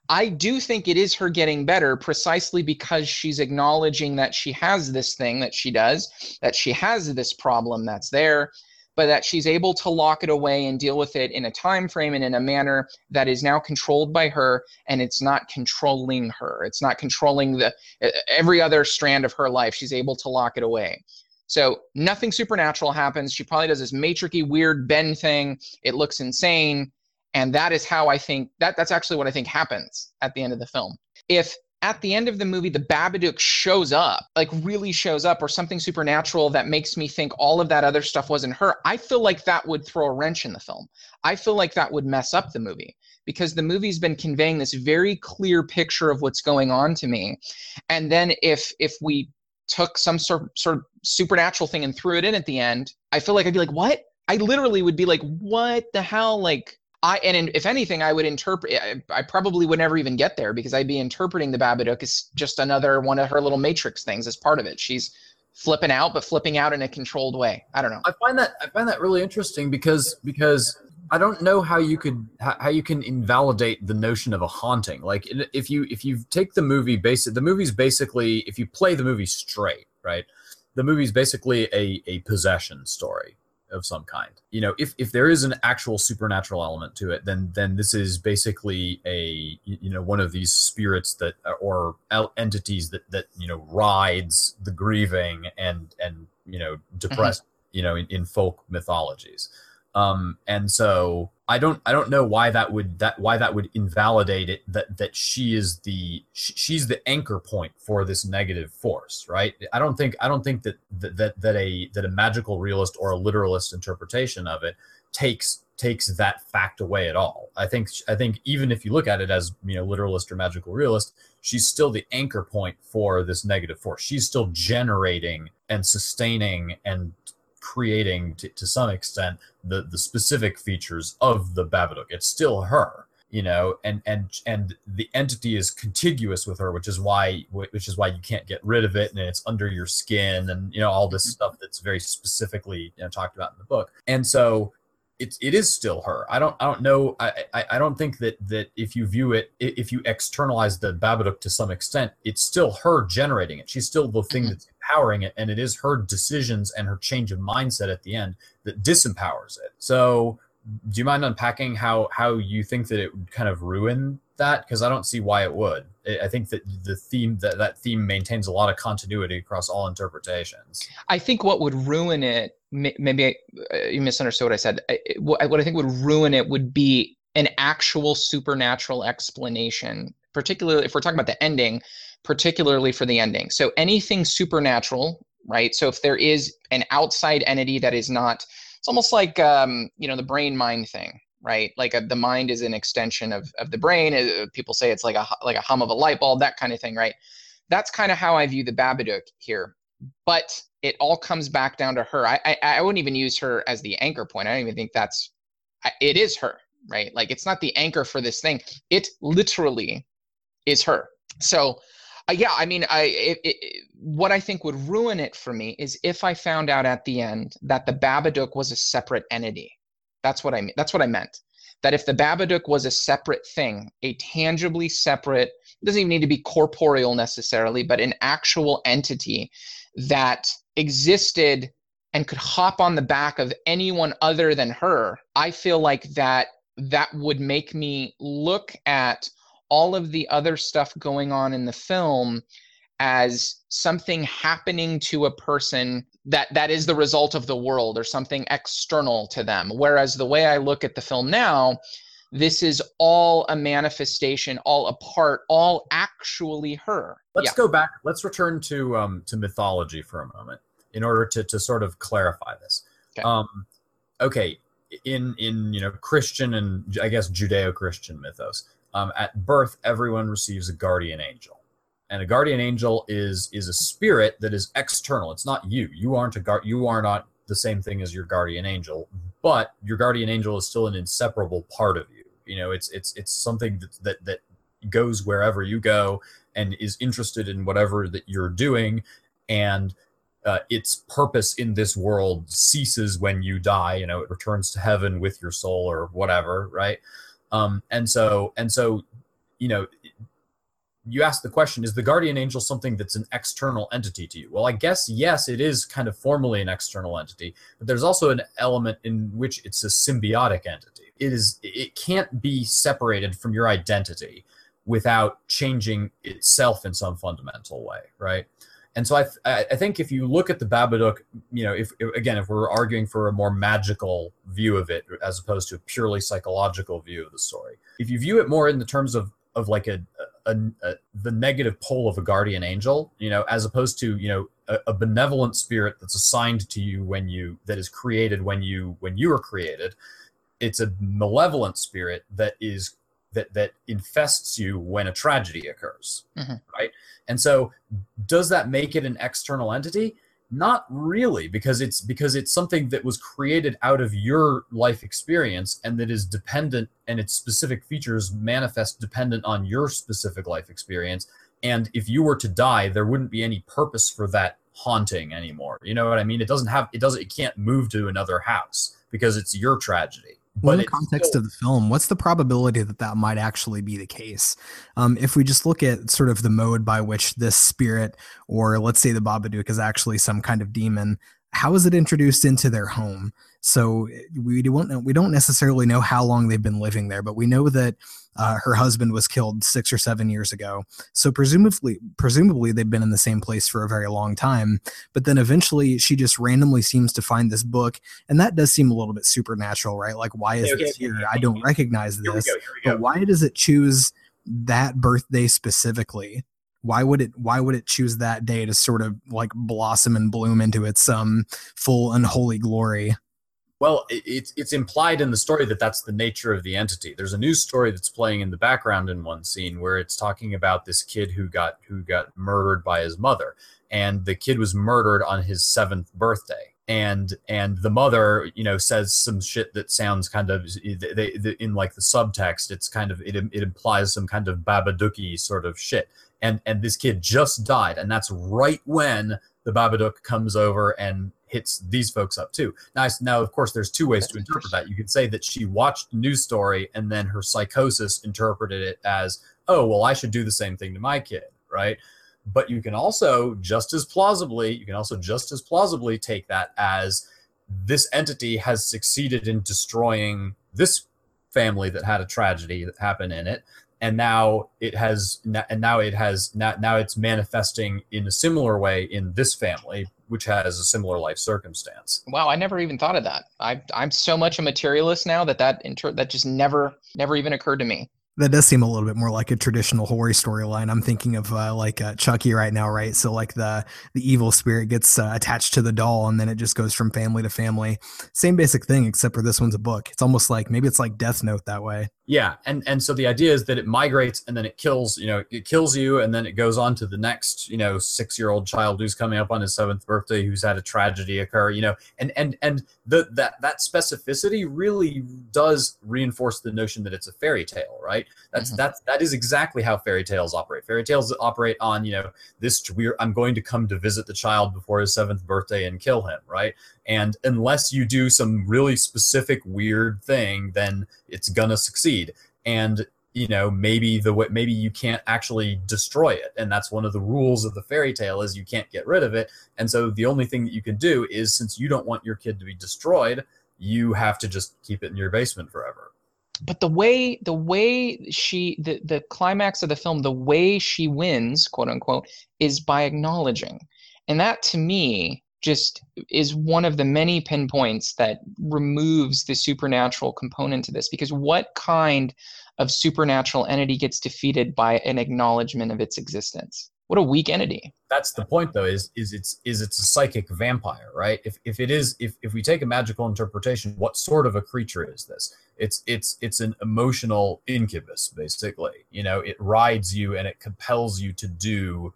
I do think it is her getting better precisely because she's acknowledging that she has this thing that she does, that she has this problem that's there, but that she's able to lock it away and deal with it in a time frame and in a manner that is now controlled by her and it's not controlling her. It's not controlling the every other strand of her life. She's able to lock it away. So nothing supernatural happens. She probably does this matricy weird bend thing. It looks insane and that is how i think that that's actually what i think happens at the end of the film. If at the end of the movie the babadook shows up like really shows up or something supernatural that makes me think all of that other stuff wasn't her i feel like that would throw a wrench in the film. I feel like that would mess up the movie because the movie's been conveying this very clear picture of what's going on to me. And then if if we took some sort, sort of supernatural thing and threw it in at the end i feel like i'd be like what? I literally would be like what the hell? Like I and in, if anything, I would interpret. I, I, probably would never even get there because I'd be interpreting the Babadook as just another one of her little Matrix things as part of it. She's flipping out, but flipping out in a controlled way. I don't know. I find that I find that really interesting because because I don't know how you could how you can invalidate the notion of a haunting. Like if you if you take the movie basic the movie's basically if you play the movie straight, right? The movie's basically a a possession story of some kind. You know, if if there is an actual supernatural element to it, then then this is basically a you know one of these spirits that or entities that that you know rides the grieving and and you know depressed mm-hmm. you know in, in folk mythologies. Um, and so I don't I don't know why that would that why that would invalidate it that that she is the she's the anchor point for this negative force, right? I don't think I don't think that that that a that a magical realist or a literalist interpretation of it takes takes that fact away at all. I think I think even if you look at it as you know literalist or magical realist, she's still the anchor point for this negative force. She's still generating and sustaining and creating to, to some extent the the specific features of the Babadook. It's still her, you know, and and and the entity is contiguous with her, which is why which is why you can't get rid of it, and it's under your skin, and you know all this mm-hmm. stuff that's very specifically you know, talked about in the book. And so it, it is still her. I don't I don't know. I, I, I don't think that that if you view it if you externalize the Babadook to some extent, it's still her generating it. She's still the thing mm-hmm. that's empowering it, and it is her decisions and her change of mindset at the end that disempowers it. So do you mind unpacking how how you think that it would kind of ruin that? Because I don't see why it would. I think that the theme that that theme maintains a lot of continuity across all interpretations. I think what would ruin it, maybe I, uh, you misunderstood what I said. What I think would ruin it would be an actual supernatural explanation, particularly if we're talking about the ending, particularly for the ending. So anything supernatural, right? So if there is an outside entity that is not it's almost like um, you know the brain mind thing right? Like a, uh, the mind is an extension of, of the brain uh, people say it's like a like a hum of a light bulb that kind of thing right? That's kind of how i view the babadook here but it all comes back down to her. I i, I wouldn't even use her as the anchor point. I don't even think that's it is her right? Like it's not the anchor for this thing. It literally is her. So uh, yeah, I mean, I it, it, what I think would ruin it for me is if I found out at the end that the Babadook was a separate entity. That's what I mean. That's what I meant. That if the Babadook was a separate thing, a tangibly separate, doesn't even need to be corporeal necessarily, but an actual entity that existed and could hop on the back of anyone other than her, I feel like that that would make me look at all of the other stuff going on in the film as something happening to a person that that is the result of the world or something external to them whereas the way i look at the film now this is all a manifestation all a part all actually her let's yeah. go back let's return to um to mythology for a moment in order to to sort of clarify this okay. um okay in in you know christian and i guess judeo-christian mythos um, at birth, everyone receives a guardian angel, and a guardian angel is is a spirit that is external. It's not you. You aren't a guard. You are not the same thing as your guardian angel, but your guardian angel is still an inseparable part of you. You know, it's it's it's something that that that goes wherever you go and is interested in whatever that you're doing, and uh, its purpose in this world ceases when you die. You know, it returns to heaven with your soul or whatever, right? Um, and so and so, you know, you ask the question: Is the guardian angel something that's an external entity to you? Well, I guess yes, it is kind of formally an external entity, but there's also an element in which it's a symbiotic entity. It is it can't be separated from your identity without changing itself in some fundamental way, right? And so I, th- I think if you look at the Babadook, you know, if, if, again, if we're arguing for a more magical view of it as opposed to a purely psychological view of the story, if you view it more in the terms of of like a, a, a the negative pole of a guardian angel, you know, as opposed to you know a, a benevolent spirit that's assigned to you when you that is created when you when you are created, it's a malevolent spirit that is that that infests you when a tragedy occurs mm-hmm. right? And so does that make it an external entity not really because it's because it's something that was created out of your life experience and that is dependent and its specific features manifest dependent on your specific life experience. And if you were to die there wouldn't be any purpose for that haunting anymore. You know what i mean? It doesn't have it doesn't it can't move to another house because it's your tragedy well, in the context still, of the film, what's the probability that that might actually be the case? Um, if we just look at sort of the mode by which this spirit, or let's say the Babadook, is actually some kind of demon, how is it introduced into their home? So we don't we don't necessarily know how long they've been living there, but we know that uh, her husband was killed six or seven years ago. So presumably, presumably they've been in the same place for a very long time. But then eventually, she just randomly seems to find this book, and that does seem a little bit supernatural, right? Like, why is okay, this okay, here? Okay, I don't recognize this. Here we go, here we go. But why does it choose that birthday specifically? why would it why would it choose that day to sort of like blossom and bloom into its um full unholy glory well, it's it's implied in the story that that's the nature of the entity. There's a news story that's playing in the background in one scene where it's talking about this kid who got who got murdered by his mother, and the kid was murdered on his seventh birthday. And and the mother, you know, says some shit that sounds kind of they, they, in like the subtext. It's kind of it it implies some kind of babadooky sort of shit. And and this kid just died, and that's right when the Babadook comes over and hits these folks up too. Now, now of course, there's two ways to interpret that. You could say that she watched the news story and then her psychosis interpreted it as, oh, well, I should do the same thing to my kid, right? But you can also just as plausibly, you can also just as plausibly take that as this entity has succeeded in destroying this family that had a tragedy that happened in it and now it has and now it has now, it's manifesting in a similar way in this family which has a similar life circumstance. Wow i never even thought of that. I, i'm so much a materialist now that that inter- that just never never even occurred to me that does seem a little bit more like a traditional horror storyline. I'm thinking of uh, like uh, Chucky right now, right? So like the the evil spirit gets uh, attached to the doll, and then it just goes from family to family. Same basic thing, except for this one's a book. It's almost like maybe it's like Death Note that way. Yeah, and and so the idea is that it migrates and then it kills. You know, it kills you, and then it goes on to the next. You know, six year old child who's coming up on his seventh birthday, who's had a tragedy occur. You know, and and and the that that specificity really does reinforce the notion that it's a fairy tale, right? That's mm-hmm. that's that is exactly how fairy tales operate. Fairy tales operate on you know this. We're I'm going to come to visit the child before his seventh birthday and kill him, right? And unless you do some really specific weird thing, then it's gonna succeed. And you know maybe the way maybe you can't actually destroy it and that's one of the rules of the fairy tale is you can't get rid of it and so the only thing that you can do is since you don't want your kid to be destroyed you have to just keep it in your basement forever but the way the way she the the climax of the film the way she wins quote unquote is by acknowledging. And that to me just is one of the many pinpoints that removes the supernatural component to this. Because what kind of supernatural entity gets defeated by an acknowledgement of its existence what a weak entity. That's the point though is is it's is it's a psychic vampire right? If if it is if if we take a magical interpretation what sort of a creature is this? It's it's it's an emotional incubus basically. You know it rides you and it compels you to do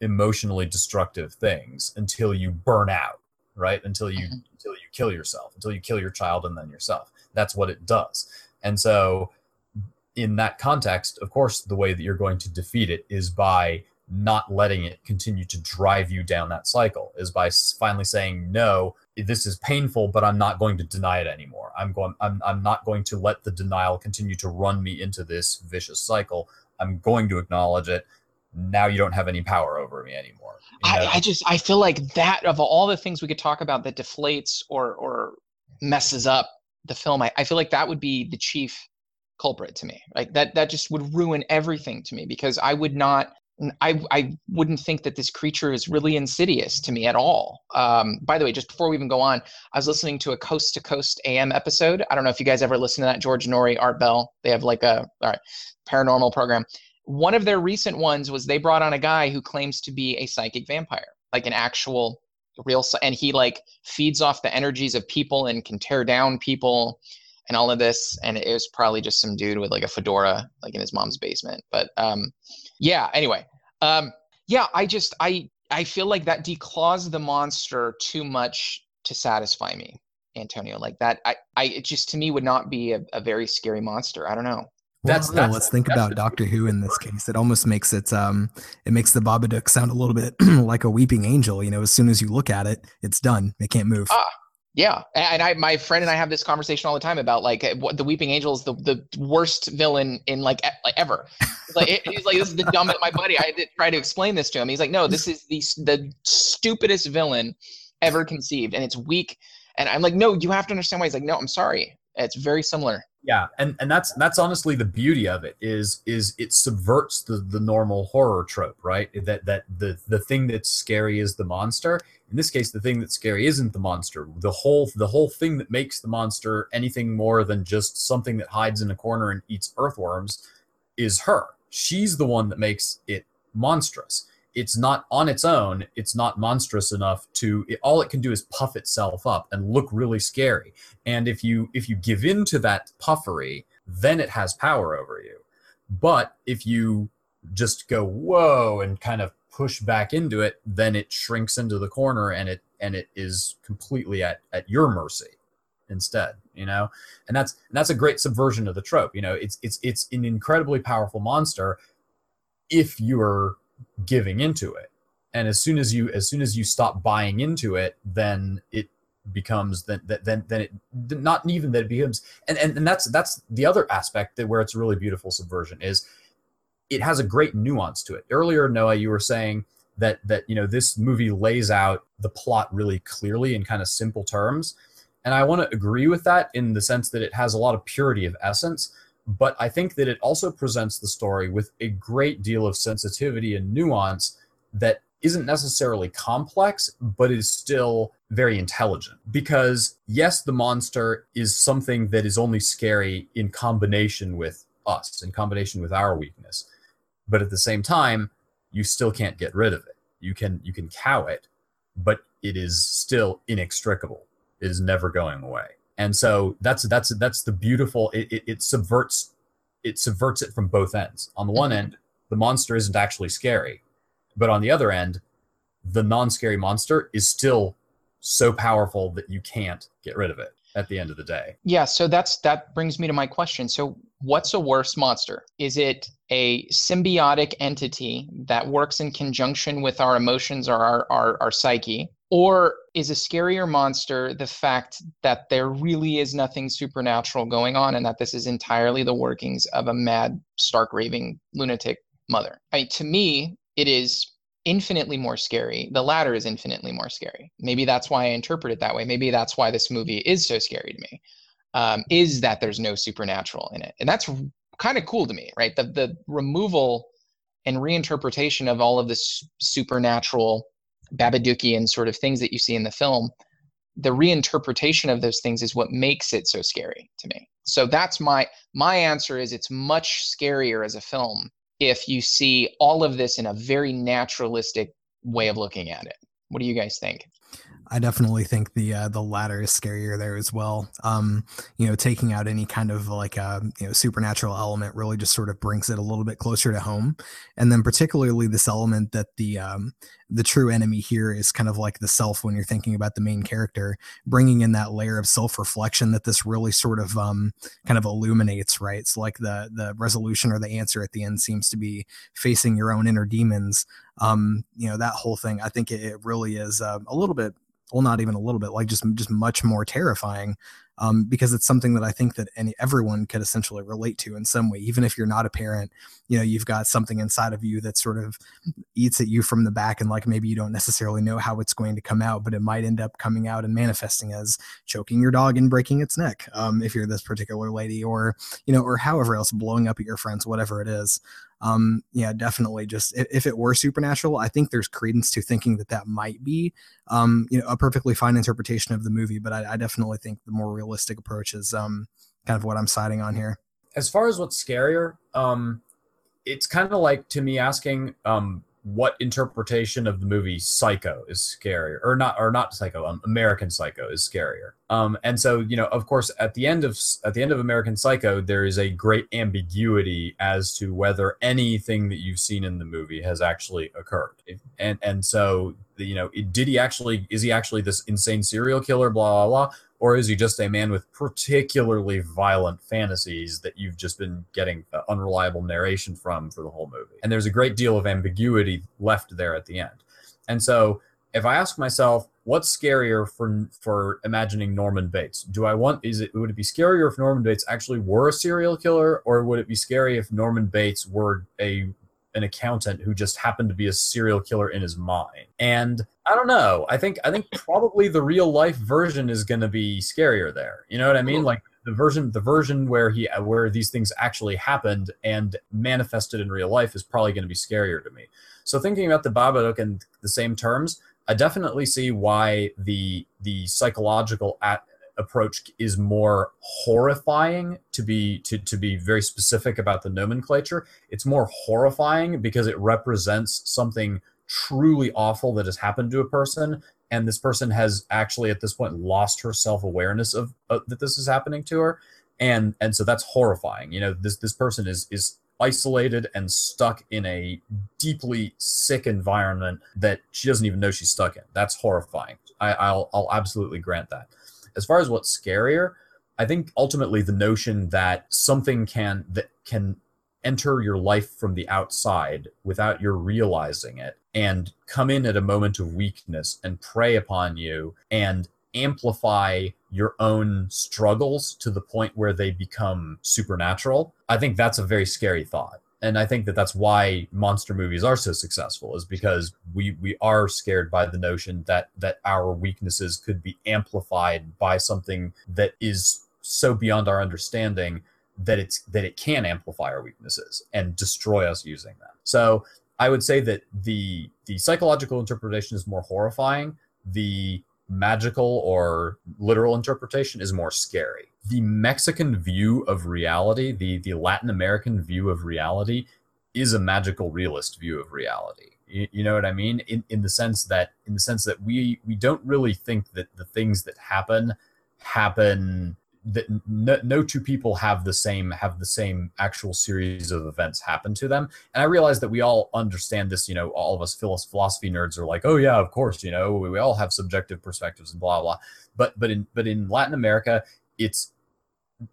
emotionally destructive things until you burn out right? Until you mm-hmm. until you kill yourself until you kill your child and then yourself. That's what it does. And so in that context of course the way that you're going to defeat it is by not letting it continue to drive you down that cycle is by finally saying no this is painful but i'm not going to deny it anymore i'm going i'm, I'm not going to let the denial continue to run me into this vicious cycle i'm going to acknowledge it now you don't have any power over me anymore. You know? I, I, just I feel like that of all the things we could talk about that deflates or or messes up the film, I, I feel like that would be the chief culprit to me. Like that that just would ruin everything to me because I would not I, I wouldn't think that this creature is really insidious to me at all. Um, by the way, just before we even go on, I was listening to a Coast to Coast AM episode. I don't know if you guys ever listen to that. George Noory, Art Bell, they have like a all right, paranormal program one of their recent ones was they brought on a guy who claims to be a psychic vampire, like an actual real, and he like feeds off the energies of people and can tear down people and all of this. And it was probably just some dude with like a fedora, like in his mom's basement. But um, yeah. Anyway, um, yeah. I just I I feel like that declaws the monster too much to satisfy me, Antonio. Like that, I I it just to me would not be a, a very scary monster. I don't know. That's, that's let's think that's about Doctor Who in this case. It almost makes it um it makes the Babadook sound a little bit like a weeping angel. You know, as soon as you look at it, it's done. It can't move. Ah, yeah, and I my friend and I have this conversation all the time about like eh, what the Weeping Angel is the the worst villain in like, like ever. He's like he's like this is the dumbest. My buddy, I try to explain this to him. He's like, no, this is the the stupidest villain ever conceived, and it's weak. And I'm like, no, you have to understand why. He's like, no, I'm sorry. It's very similar. Yeah and and that's that's honestly the beauty of it is is it subverts the the normal horror trope right? That that the the thing that's scary is the monster. In this case the thing that's scary isn't the monster. The whole the whole thing that makes the monster anything more than just something that hides in a corner and eats earthworms is her. She's the one that makes it monstrous it's not on its own it's not monstrous enough to it, all it can do is puff itself up and look really scary. And if you if you give in to that puffery then it has power over you. But if you just go whoa and kind of push back into it then it shrinks into the corner and it and it is completely at at your mercy instead you know? And that's and that's a great subversion of the trope you know? It's it's it's an incredibly powerful monster if you're giving into it. And as soon as you as soon as you stop buying into it then it becomes then then then it not even that it becomes and, and and that's that's the other aspect that where it's really beautiful subversion is it has a great nuance to it. Earlier noah you were saying that that you know this movie lays out the plot really clearly in kind of simple terms. And i want to agree with that in the sense that it has a lot of purity of essence but i think that it also presents the story with a great deal of sensitivity and nuance that isn't necessarily complex but is still very intelligent because yes the monster is something that is only scary in combination with us in combination with our weakness but at the same time you still can't get rid of it. You can you can cow it, but it is still inextricable. It is never going away. And so that's that's that's the beautiful. It, it, it subverts it subverts it from both ends. On the one mm-hmm. end, the monster isn't actually scary, but on the other end, the non-scary monster is still so powerful that you can't get rid of it at the end of the day. Yeah, so that's that brings me to my question. So what's a worse monster? Is it a symbiotic entity that works in conjunction with our emotions or our, our, our psyche? Or is a scarier monster the fact that there really is nothing supernatural going on and that this is entirely the workings of a mad, stark raving lunatic mother? I, to me, it is infinitely more scary. The latter is infinitely more scary. Maybe that's why I interpret it that way. Maybe that's why this movie is so scary to me. Um, is that there's no supernatural in it, and that's kind of cool to me, right? The the removal and reinterpretation of all of this supernatural Babadookian sort of things that you see in the film. The reinterpretation of those things is what makes it so scary to me. So that's my my answer is it's much scarier as a film if you see all of this in a very naturalistic way of looking at it. What do you guys think? I definitely think the uh, the latter is scarier there as well. Um, you know, taking out any kind of like a uh, you know supernatural element really just sort of brings it a little bit closer to home, and then particularly this element that the um, the true enemy here is kind of like the self when you're thinking about the main character, bringing in that layer of self reflection that this really sort of um, kind of illuminates. Right, it's like the the resolution or the answer at the end seems to be facing your own inner demons. Um, you know that whole thing. I think it, it really is uh, a little bit well not even a little bit like just just much more terrifying um, because it's something that I think that any everyone could essentially relate to in some way. Even if you're not a parent, you know, you've got something inside of you that sort of eats at you from the back, and like maybe you don't necessarily know how it's going to come out, but it might end up coming out and manifesting as choking your dog and breaking its neck, um, if you're this particular lady, or you know, or however else, blowing up at your friends, whatever it is um, yeah, definitely. Just if, if, it were supernatural, I think there's credence to thinking that that might be, um, you know, a perfectly fine interpretation of the movie. But I, I definitely think the more realistic approach is um, kind of what I'm siding on here. As far as what's scarier, um, it's kind of like to me asking, um, what interpretation of the movie Psycho is scarier, or not, or not Psycho, um, American Psycho is scarier. Um, and so you know, of course, at the end of at the end of American Psycho, there is a great ambiguity as to whether anything that you've seen in the movie has actually occurred. And and so you know, did he actually? Is he actually this insane serial killer? Blah blah blah or is he just a man with particularly violent fantasies that you've just been getting unreliable narration from for the whole movie? And there's a great deal of ambiguity left there at the end. And so if I ask myself, what's scarier for for imagining Norman Bates? Do I want is it would it be scarier if Norman Bates actually were a serial killer, or would it be scary if Norman Bates were a an accountant who just happened to be a serial killer in his mind. And I don't know. I think I think probably the real life version is going to be scarier there. You know what I mean? Like the version the version where he where these things actually happened and manifested in real life is probably going to be scarier to me. So thinking about the Babadook in the same terms, I definitely see why the the psychological at, approach is more horrifying to be to, to be very specific about the nomenclature. It's more horrifying because it represents something truly awful that has happened to a person and this person has actually at this point lost her self-awareness of uh, that this is happening to her. And and so that's horrifying. You know this this person is is isolated and stuck in a deeply sick environment that she doesn't even know she's stuck in. That's horrifying. I, i'll i'll absolutely grant that as far as what's scarier, I think ultimately the notion that something can that can enter your life from the outside without your realizing it and come in at a moment of weakness and prey upon you and amplify your own struggles to the point where they become supernatural. I think that's a very scary thought. And I think that that's why monster movies are so successful is because we we are scared by the notion that that our weaknesses could be amplified by something that is so beyond our understanding that it's that it can amplify our weaknesses and destroy us using them. So I would say that the the psychological interpretation is more horrifying. The magical or literal interpretation is more scary. The Mexican view of reality, the, the Latin American view of reality, is a magical realist view of reality. You, you know what I mean? In, in the sense that in the sense that we we don't really think that the things that happen happen that no, no, two people have the same have the same actual series of events happen to them. And i realize that we all understand this you know all of us philosophy nerds are like oh yeah of course you know we, we all have subjective perspectives and blah blah. But but in but in latin america it's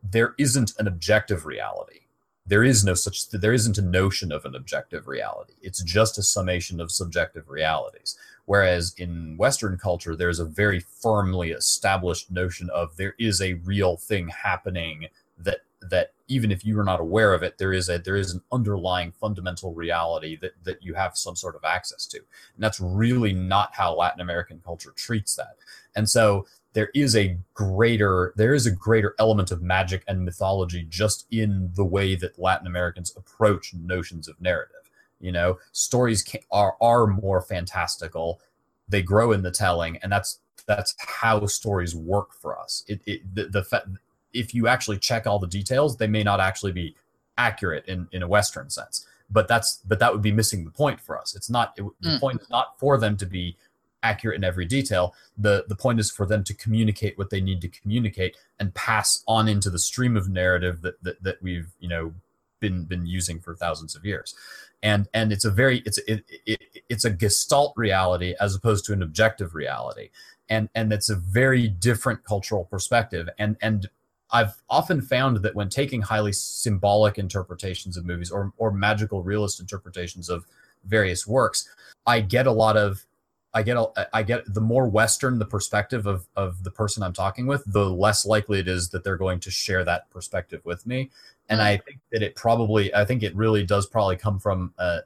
there isn't an objective reality. There is no such there isn't a notion of an objective reality. It's just a summation of subjective realities Whereas in Western culture, there's a very firmly established notion of there is a real thing happening that that even if you are not aware of it, there is a there is an underlying fundamental reality that that you have some sort of access to. And that's really not how Latin American culture treats that. And so there is a greater there is a greater element of magic and mythology just in the way that Latin Americans approach notions of narrative you know stories can, are are more fantastical. They grow in the telling and that's that's how stories work for us. It, it the, the fa- if you actually check all the details they may not actually be accurate in in a western sense but that's but that would be missing the point for us. It's not it, the mm. point is not for them to be accurate in every detail. The the point is for them to communicate what they need to communicate and pass on into the stream of narrative that that, that we've you know been been using for thousands of years. And and it's a very it's it, it, it's a gestalt reality as opposed to an objective reality. And and it's a very different cultural perspective. And and I've often found that when taking highly symbolic interpretations of movies or or magical realist interpretations of various works, I get a lot of I get a, I get the more Western the perspective of of the person I'm talking with, the less likely it is that they're going to share that perspective with me and I mm. think that it probably I think it really does probably come from a,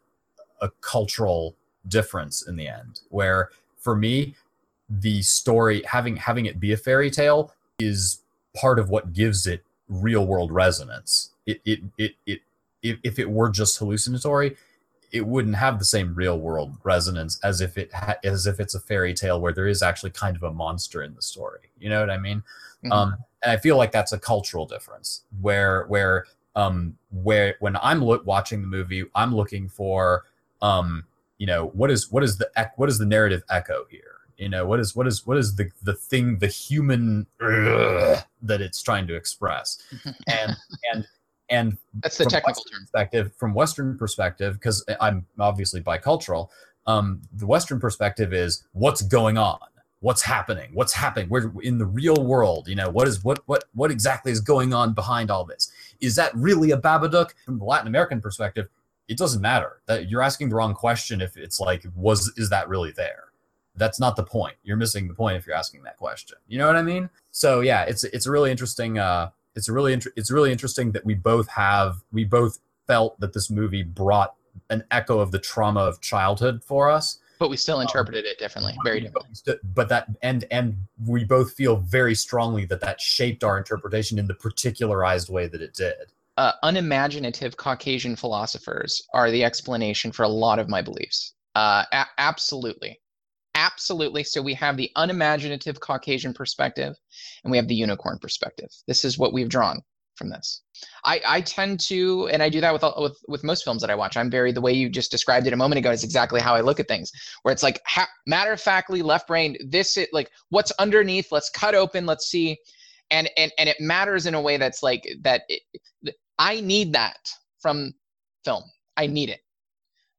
a cultural difference in the end where for me the story having having it be a fairy tale is part of what gives it real world resonance. It it it, it if, if it were just hallucinatory it wouldn't have the same real world resonance as if it ha- as if it's a fairy tale where there is actually kind of a monster in the story. You know what i mean mm-hmm. um and I feel like that's a cultural difference where where um where when I'm look, watching the movie, I'm looking for um you know what is what is the what is the narrative echo here? You know what is what is what is the the thing the human that it's trying to express, and and and that's the technical term perspective from Western perspective because I'm obviously bicultural. Um, the Western perspective is what's going on what's happening what's happening we're in the real world you know what is what what what exactly is going on behind all this? Is that really a babadook? From the latin american perspective it doesn't matter. That you're asking the wrong question if it's like was is that really there? That's not the point. You're missing the point if you're asking that question. You know what i mean? So yeah it's it's a really interesting uh it's a really inter- it's really interesting that we both have we both felt that this movie brought an echo of the trauma of childhood for us but we still um, interpreted it differently, very differently. But that and and we both feel very strongly that that shaped our interpretation in the particularized way that it did. Uh, unimaginative Caucasian philosophers are the explanation for a lot of my beliefs. Uh, a- absolutely, absolutely. So we have the unimaginative Caucasian perspective, and we have the unicorn perspective. This is what we've drawn from this. I, I tend to, and I do that with, with with most films that I watch. I'm very the way you just described it a moment ago is exactly how I look at things. Where it's like ha- matter of factly, left brain. This it like what's underneath. Let's cut open. Let's see, and and and it matters in a way that's like that. It, I need that from film. I need it,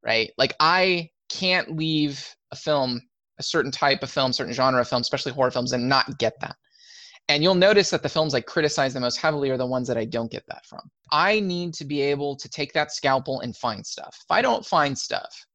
right? Like I can't leave a film, a certain type of film, certain genre of film, especially horror films, and not get that. And you'll notice that the films I criticize the most heavily are the ones that I don't get that from. I need to be able to take that scalpel and find stuff. If I don't find stuff,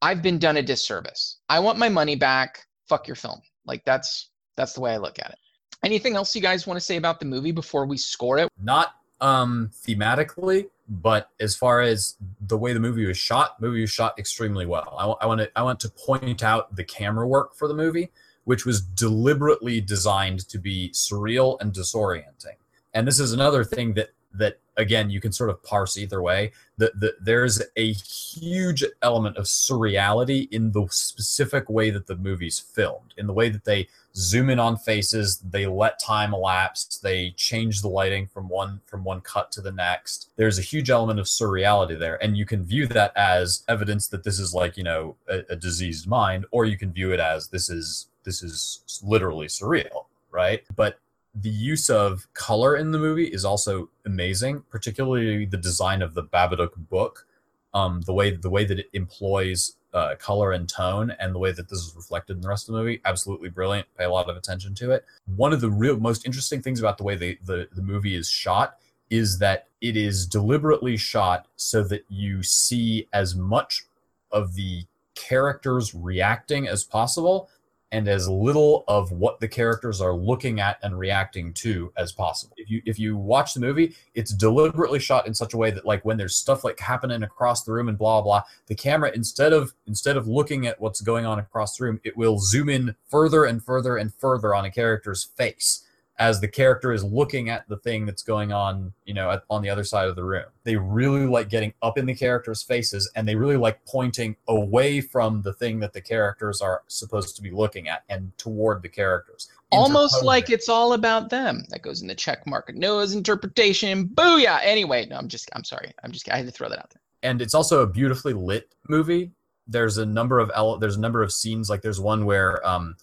I've been done a disservice. I want my money back. Fuck your film. Like that's that's the way I look at it. Anything else you guys want to say about the movie before we score it? Not um thematically, but as far as the way the movie was shot, movie was shot extremely well. I, I want to I want to point out the camera work for the movie, which was deliberately designed to be surreal and disorienting. And this is another thing that that again you can sort of parse either way that the, there's a huge element of surreality in the specific way that the movie's filmed in the way that they zoom in on faces they let time elapse they change the lighting from one from one cut to the next there's a huge element of surreality there and you can view that as evidence that this is like you know a, a diseased mind or you can view it as this is this is literally surreal right but the use of color in the movie is also amazing, particularly the design of the Babadook book. Um, the way the way that it employs uh, color and tone, and the way that this is reflected in the rest of the movie, absolutely brilliant. Pay a lot of attention to it. One of the real most interesting things about the way the, the, the movie is shot is that it is deliberately shot so that you see as much of the characters reacting as possible and as little of what the characters are looking at and reacting to as possible. If you if you watch the movie, it's deliberately shot in such a way that like when there's stuff like happening across the room and blah blah, the camera instead of instead of looking at what's going on across the room, it will zoom in further and further and further on a character's face as the character is looking at the thing that's going on, you know, at, on the other side of the room. They really like getting up in the characters' faces and they really like pointing away from the thing that the characters are supposed to be looking at and toward the characters. Almost like it's all about them. That goes in the check mark. Noah's interpretation. Booyah. Anyway, no, I'm just, I'm sorry. I'm just, I had to throw that out there. And it's also a beautifully lit movie. There's a number of, ele- there's a number of scenes. Like there's one where, um,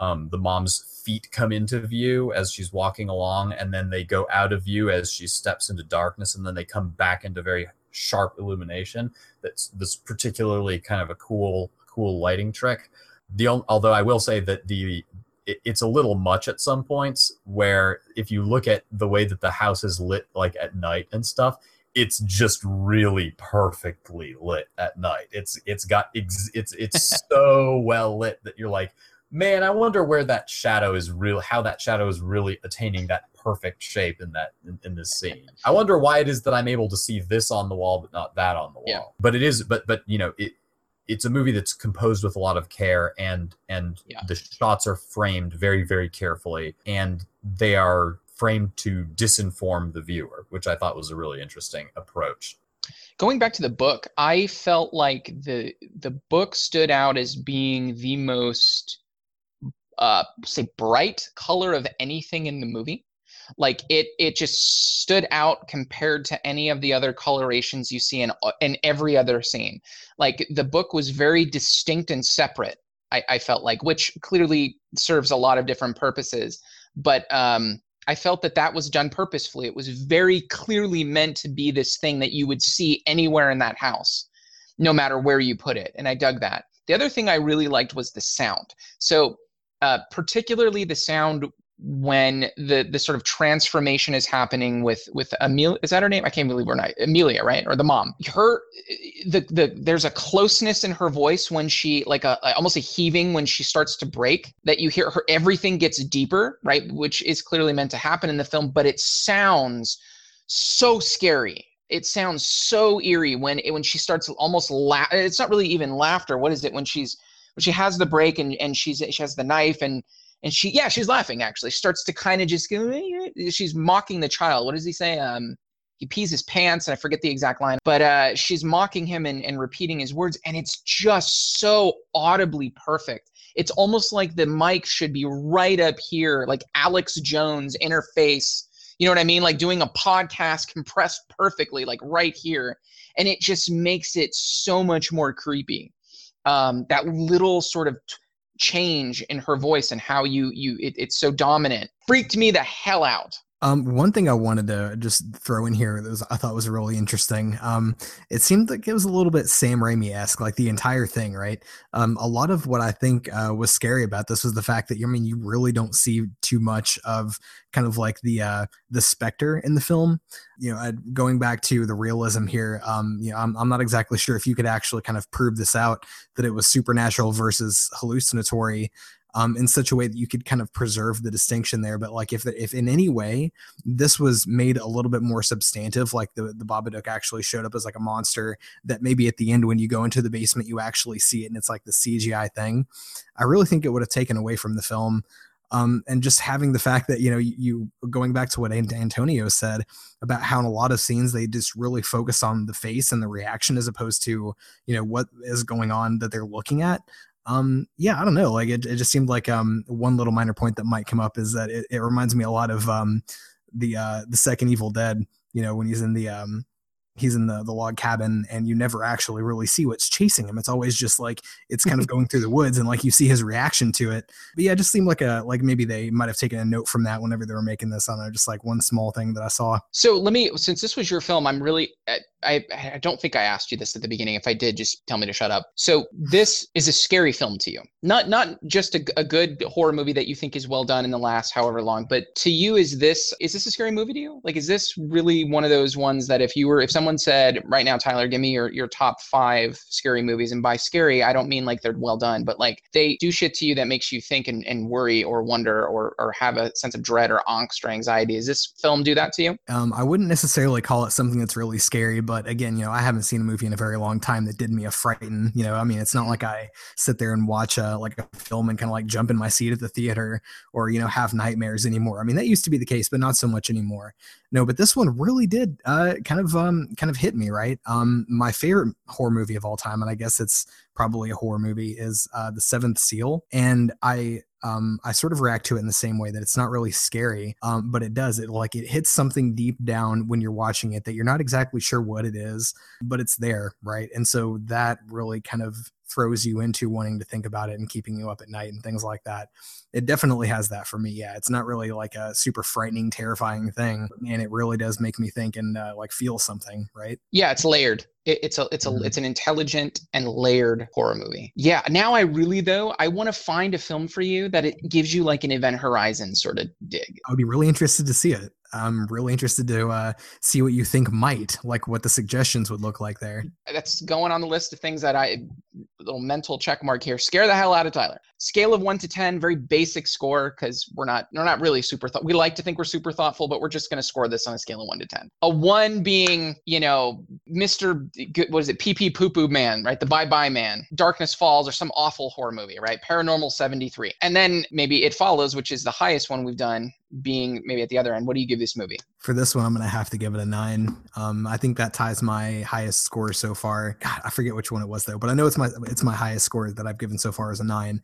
um, the mom's feet come into view as she's walking along, and then they go out of view as she steps into darkness, and then they come back into very sharp illumination. That's this particularly kind of a cool, cool lighting trick. The although I will say that the it, it's a little much at some points where if you look at the way that the house is lit like at night and stuff it's just really perfectly lit at night it's it's got it's it's so well lit that you're like man, I wonder where that shadow is real, how that shadow is really attaining that perfect shape in that in, in, this scene. I wonder why it is that I'm able to see this on the wall but not that on the wall. Yeah. But it is, but but you know it. It's a movie that's composed with a lot of care, and and yeah. the shots are framed very very carefully, and they are framed to disinform the viewer, which I thought was a really interesting approach going back to the book i felt like the the book stood out as being the most uh, say bright color of anything in the movie. Like it it just stood out compared to any of the other colorations you see in uh, in every other scene. Like the book was very distinct and separate i, I felt like which clearly serves a lot of different purposes. But um i felt that that was done purposefully. It was very clearly meant to be this thing that you would see anywhere in that house no matter where you put it. And i dug that. The other thing i really liked was the sound. So uh, particularly the sound when the the sort of transformation is happening with with Amelia is that her name? I can't believe we're not Amelia right? Or the mom. Her the the there's a closeness in her voice when she like a almost a heaving when she starts to break that you hear her everything gets deeper right? Which is clearly meant to happen in the film but it sounds so scary. It sounds so eerie when it, when she starts almost laugh it's not really even laughter. What is it when she's she has the break and and she's she has the knife and and she yeah she's laughing actually. She starts to kind of just she's mocking the child. What does he say? Um he pees his pants and i forget the exact line but uh she's mocking him and, and repeating his words and it's just so audibly perfect. It's almost like the mic should be right up here like alex jones interface you know what i mean? Like doing a podcast compressed perfectly like right here and it just makes it so much more creepy um, that little sort of t- change in her voice and how you you it, it's so dominant freaked me the hell out um, one thing I wanted to just throw in here that was, I thought was really interesting. Um, it seemed like it was a little bit Sam Raimi esque, like the entire thing, right? Um, a lot of what I think uh, was scary about this was the fact that I mean you really don't see too much of kind of like the uh, the specter in the film. You know, going back to the realism here, um, you know, I'm, I'm not exactly sure if you could actually kind of prove this out that it was supernatural versus hallucinatory um, in such a way that you could kind of preserve the distinction there. But like if if in any way this was made a little bit more substantive, like the the Babadook actually showed up as like a monster that maybe at the end when you go into the basement you actually see it and it's like the CGI thing. I really think it would have taken away from the film. Um, and just having the fact that you know you going back to what Antonio said about how in a lot of scenes they just really focus on the face and the reaction as opposed to you know what is going on that they're looking at um yeah i don't know like it, it just seemed like um one little minor point that might come up is that it, it reminds me a lot of um the uh the second evil dead you know when he's in the um he's in the the log cabin and you never actually really see what's chasing him. It's always just like it's kind of going through the woods and like you see his reaction to it. But yeah it just seemed like a like maybe they might have taken a note from that whenever they were making this on there, just like one small thing that i saw. So let me since this was your film i'm really I, I don't think I asked you this at the beginning. If I did, just tell me to shut up. So this is a scary film to you, not not just a, a good horror movie that you think is well done in the last however long, but to you is this is this a scary movie to you? Like, is this really one of those ones that if you were if someone said right now, Tyler, give me your your top five scary movies, and by scary I don't mean like they're well done, but like they do shit to you that makes you think and, and worry or wonder or or have a sense of dread or angst or anxiety. Does this film do that to you? Um, I wouldn't necessarily call it something that's really scary but again, you know, I haven't seen a movie in a very long time that did me a frighten. You know, I mean, it's not like I sit there and watch a like a film and kind of like jump in my seat at the theater or you know have nightmares anymore. I mean, that used to be the case, but not so much anymore. No, but this one really did uh, kind of um, kind of hit me right. Um, my favorite horror movie of all time, and I guess it's probably a horror movie, is uh, The Seventh Seal, and I um, I sort of react to it in the same way that it's not really scary, um, but it does. It like it hits something deep down when you're watching it that you're not exactly sure what it is, but it's there, right? And so that really kind of throws you into wanting to think about it and keeping you up at night and things like that. It definitely has that for me. Yeah, it's not really like a super frightening, terrifying thing, and it really does make me think and uh, like feel something, right? Yeah, it's layered. It, it's a it's a mm-hmm. it's an intelligent and layered horror movie. Yeah. Now I really though I want to find a film for you that it gives you like an Event Horizon sort of dig. I would be really interested to see it. I'm really interested to uh, see what you think might, like what the suggestions would look like there. That's going on the list of things that I, little mental check mark here. Scare the hell out of Tyler. Scale of one to ten, very basic score because we're not we're not really super. Th- we like to think we're super thoughtful, but we're just going to score this on a scale of one to ten. A one being, you know, Mister, what is it, Pee Pee Poo Poo Man, right? The Bye Bye Man, Darkness Falls, or some awful horror movie, right? Paranormal seventy three, and then maybe It Follows, which is the highest one we've done, being maybe at the other end. What do you give this movie? For this one, I'm going to have to give it a nine. Um, I think that ties my highest score so far. God, I forget which one it was though, but I know it's my it's my highest score that I've given so far as a nine.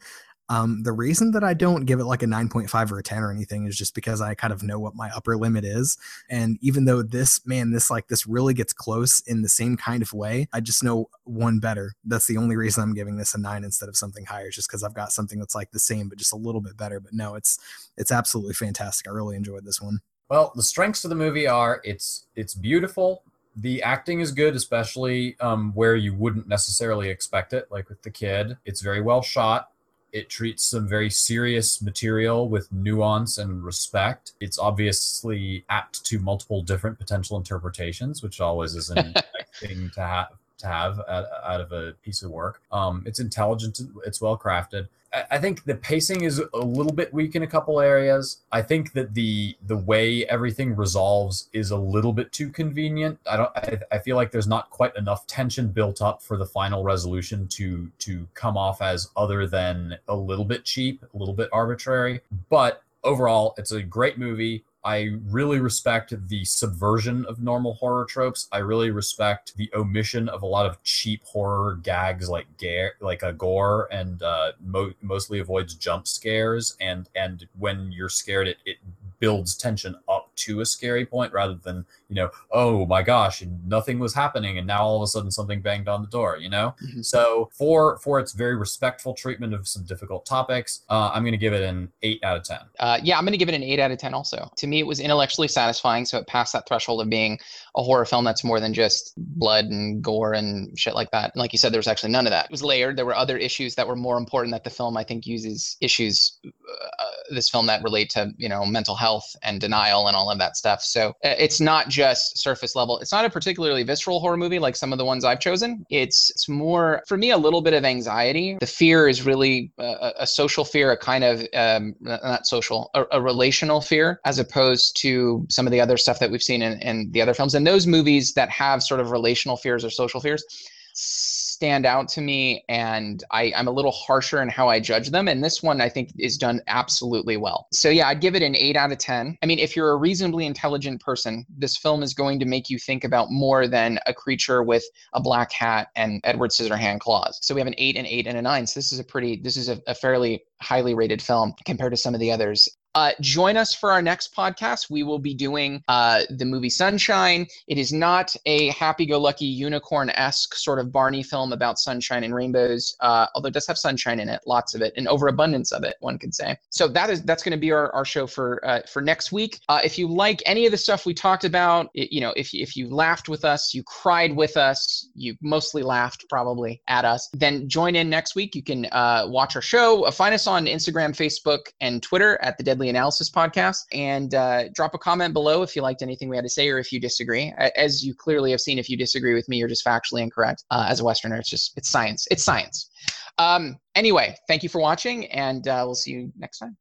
Um, the reason that I don't give it like a 9.5 or a 10 or anything is just because I kind of know what my upper limit is. And even though this, man, this like this really gets close in the same kind of way, I just know one better. That's the only reason I'm giving this a nine instead of something higher, just because I've got something that's like the same, but just a little bit better. But no, it's it's absolutely fantastic. I really enjoyed this one. Well, the strengths of the movie are it's it's beautiful. The acting is good, especially um, where you wouldn't necessarily expect it, like with the kid. It's very well shot it treats some very serious material with nuance and respect. It's obviously apt to multiple different potential interpretations, which always is an thing to have to have out of a piece of work. Um, it's intelligent. It's well crafted. I think the pacing is a little bit weak in a couple areas. I think that the the way everything resolves is a little bit too convenient. I don't. I, I, feel like there's not quite enough tension built up for the final resolution to to come off as other than a little bit cheap, a little bit arbitrary. But overall, it's a great movie. I really respect the subversion of normal horror tropes. I really respect the omission of a lot of cheap horror gags like gare, like a gore, and uh, mo- mostly avoids jump scares. And and when you're scared, it, it builds tension up to a scary point rather than you know oh my gosh and nothing was happening and now all of a sudden something banged on the door you know? Mm-hmm. so for for its very respectful treatment of some difficult topics uh, i'm going to give it an 8 out of 10 uh, yeah i'm going to give it an 8 out of 10 also. To me it was intellectually satisfying so it passed that threshold of being a horror film that's more than just blood and gore and shit like that. And like you said there was actually none of that. It was layered. There were other issues that were more important that the film i think uses issues uh, this film that relate to you know mental health and denial and all of that stuff. So uh, it's not just surface level. It's not a particularly visceral horror movie like some of the ones I've chosen. It's it's more for me a little bit of anxiety. The fear is really a, a social fear, a kind of um, not social, a, a, relational fear, as opposed to some of the other stuff that we've seen in, in the other films. And those movies that have sort of relational fears or social fears stand out to me and I, I'm a little harsher in how I judge them. And this one I think is done absolutely well. So yeah, I'd give it an eight out of 10. I mean, if you're a reasonably intelligent person, this film is going to make you think about more than a creature with a black hat and Edward Scissorhand claws. So we have an eight and eight and a nine. So this is a pretty, this is a, a fairly highly rated film compared to some of the others. Uh, join us for our next podcast. We will be doing uh, the movie Sunshine. It is not a happy-go-lucky unicorn-esque sort of Barney film about sunshine and rainbows, uh, although it does have sunshine in it, lots of it, an overabundance of it, one could say. So that is that's going to be our, our show for uh, for next week. Uh, if you like any of the stuff we talked about, it, you know, if if you laughed with us, you cried with us, you mostly laughed probably at us, then join in next week. You can uh, watch our show. find us on Instagram, Facebook, and Twitter at the Deadly Analysis podcast. And uh, drop a comment below if you liked anything we had to say or if you disagree. As you clearly have seen, if you disagree with me, you're just factually incorrect. Uh, as a Westerner, it's just, it's science. It's science. Um, anyway, thank you for watching, and uh, we'll see you next time.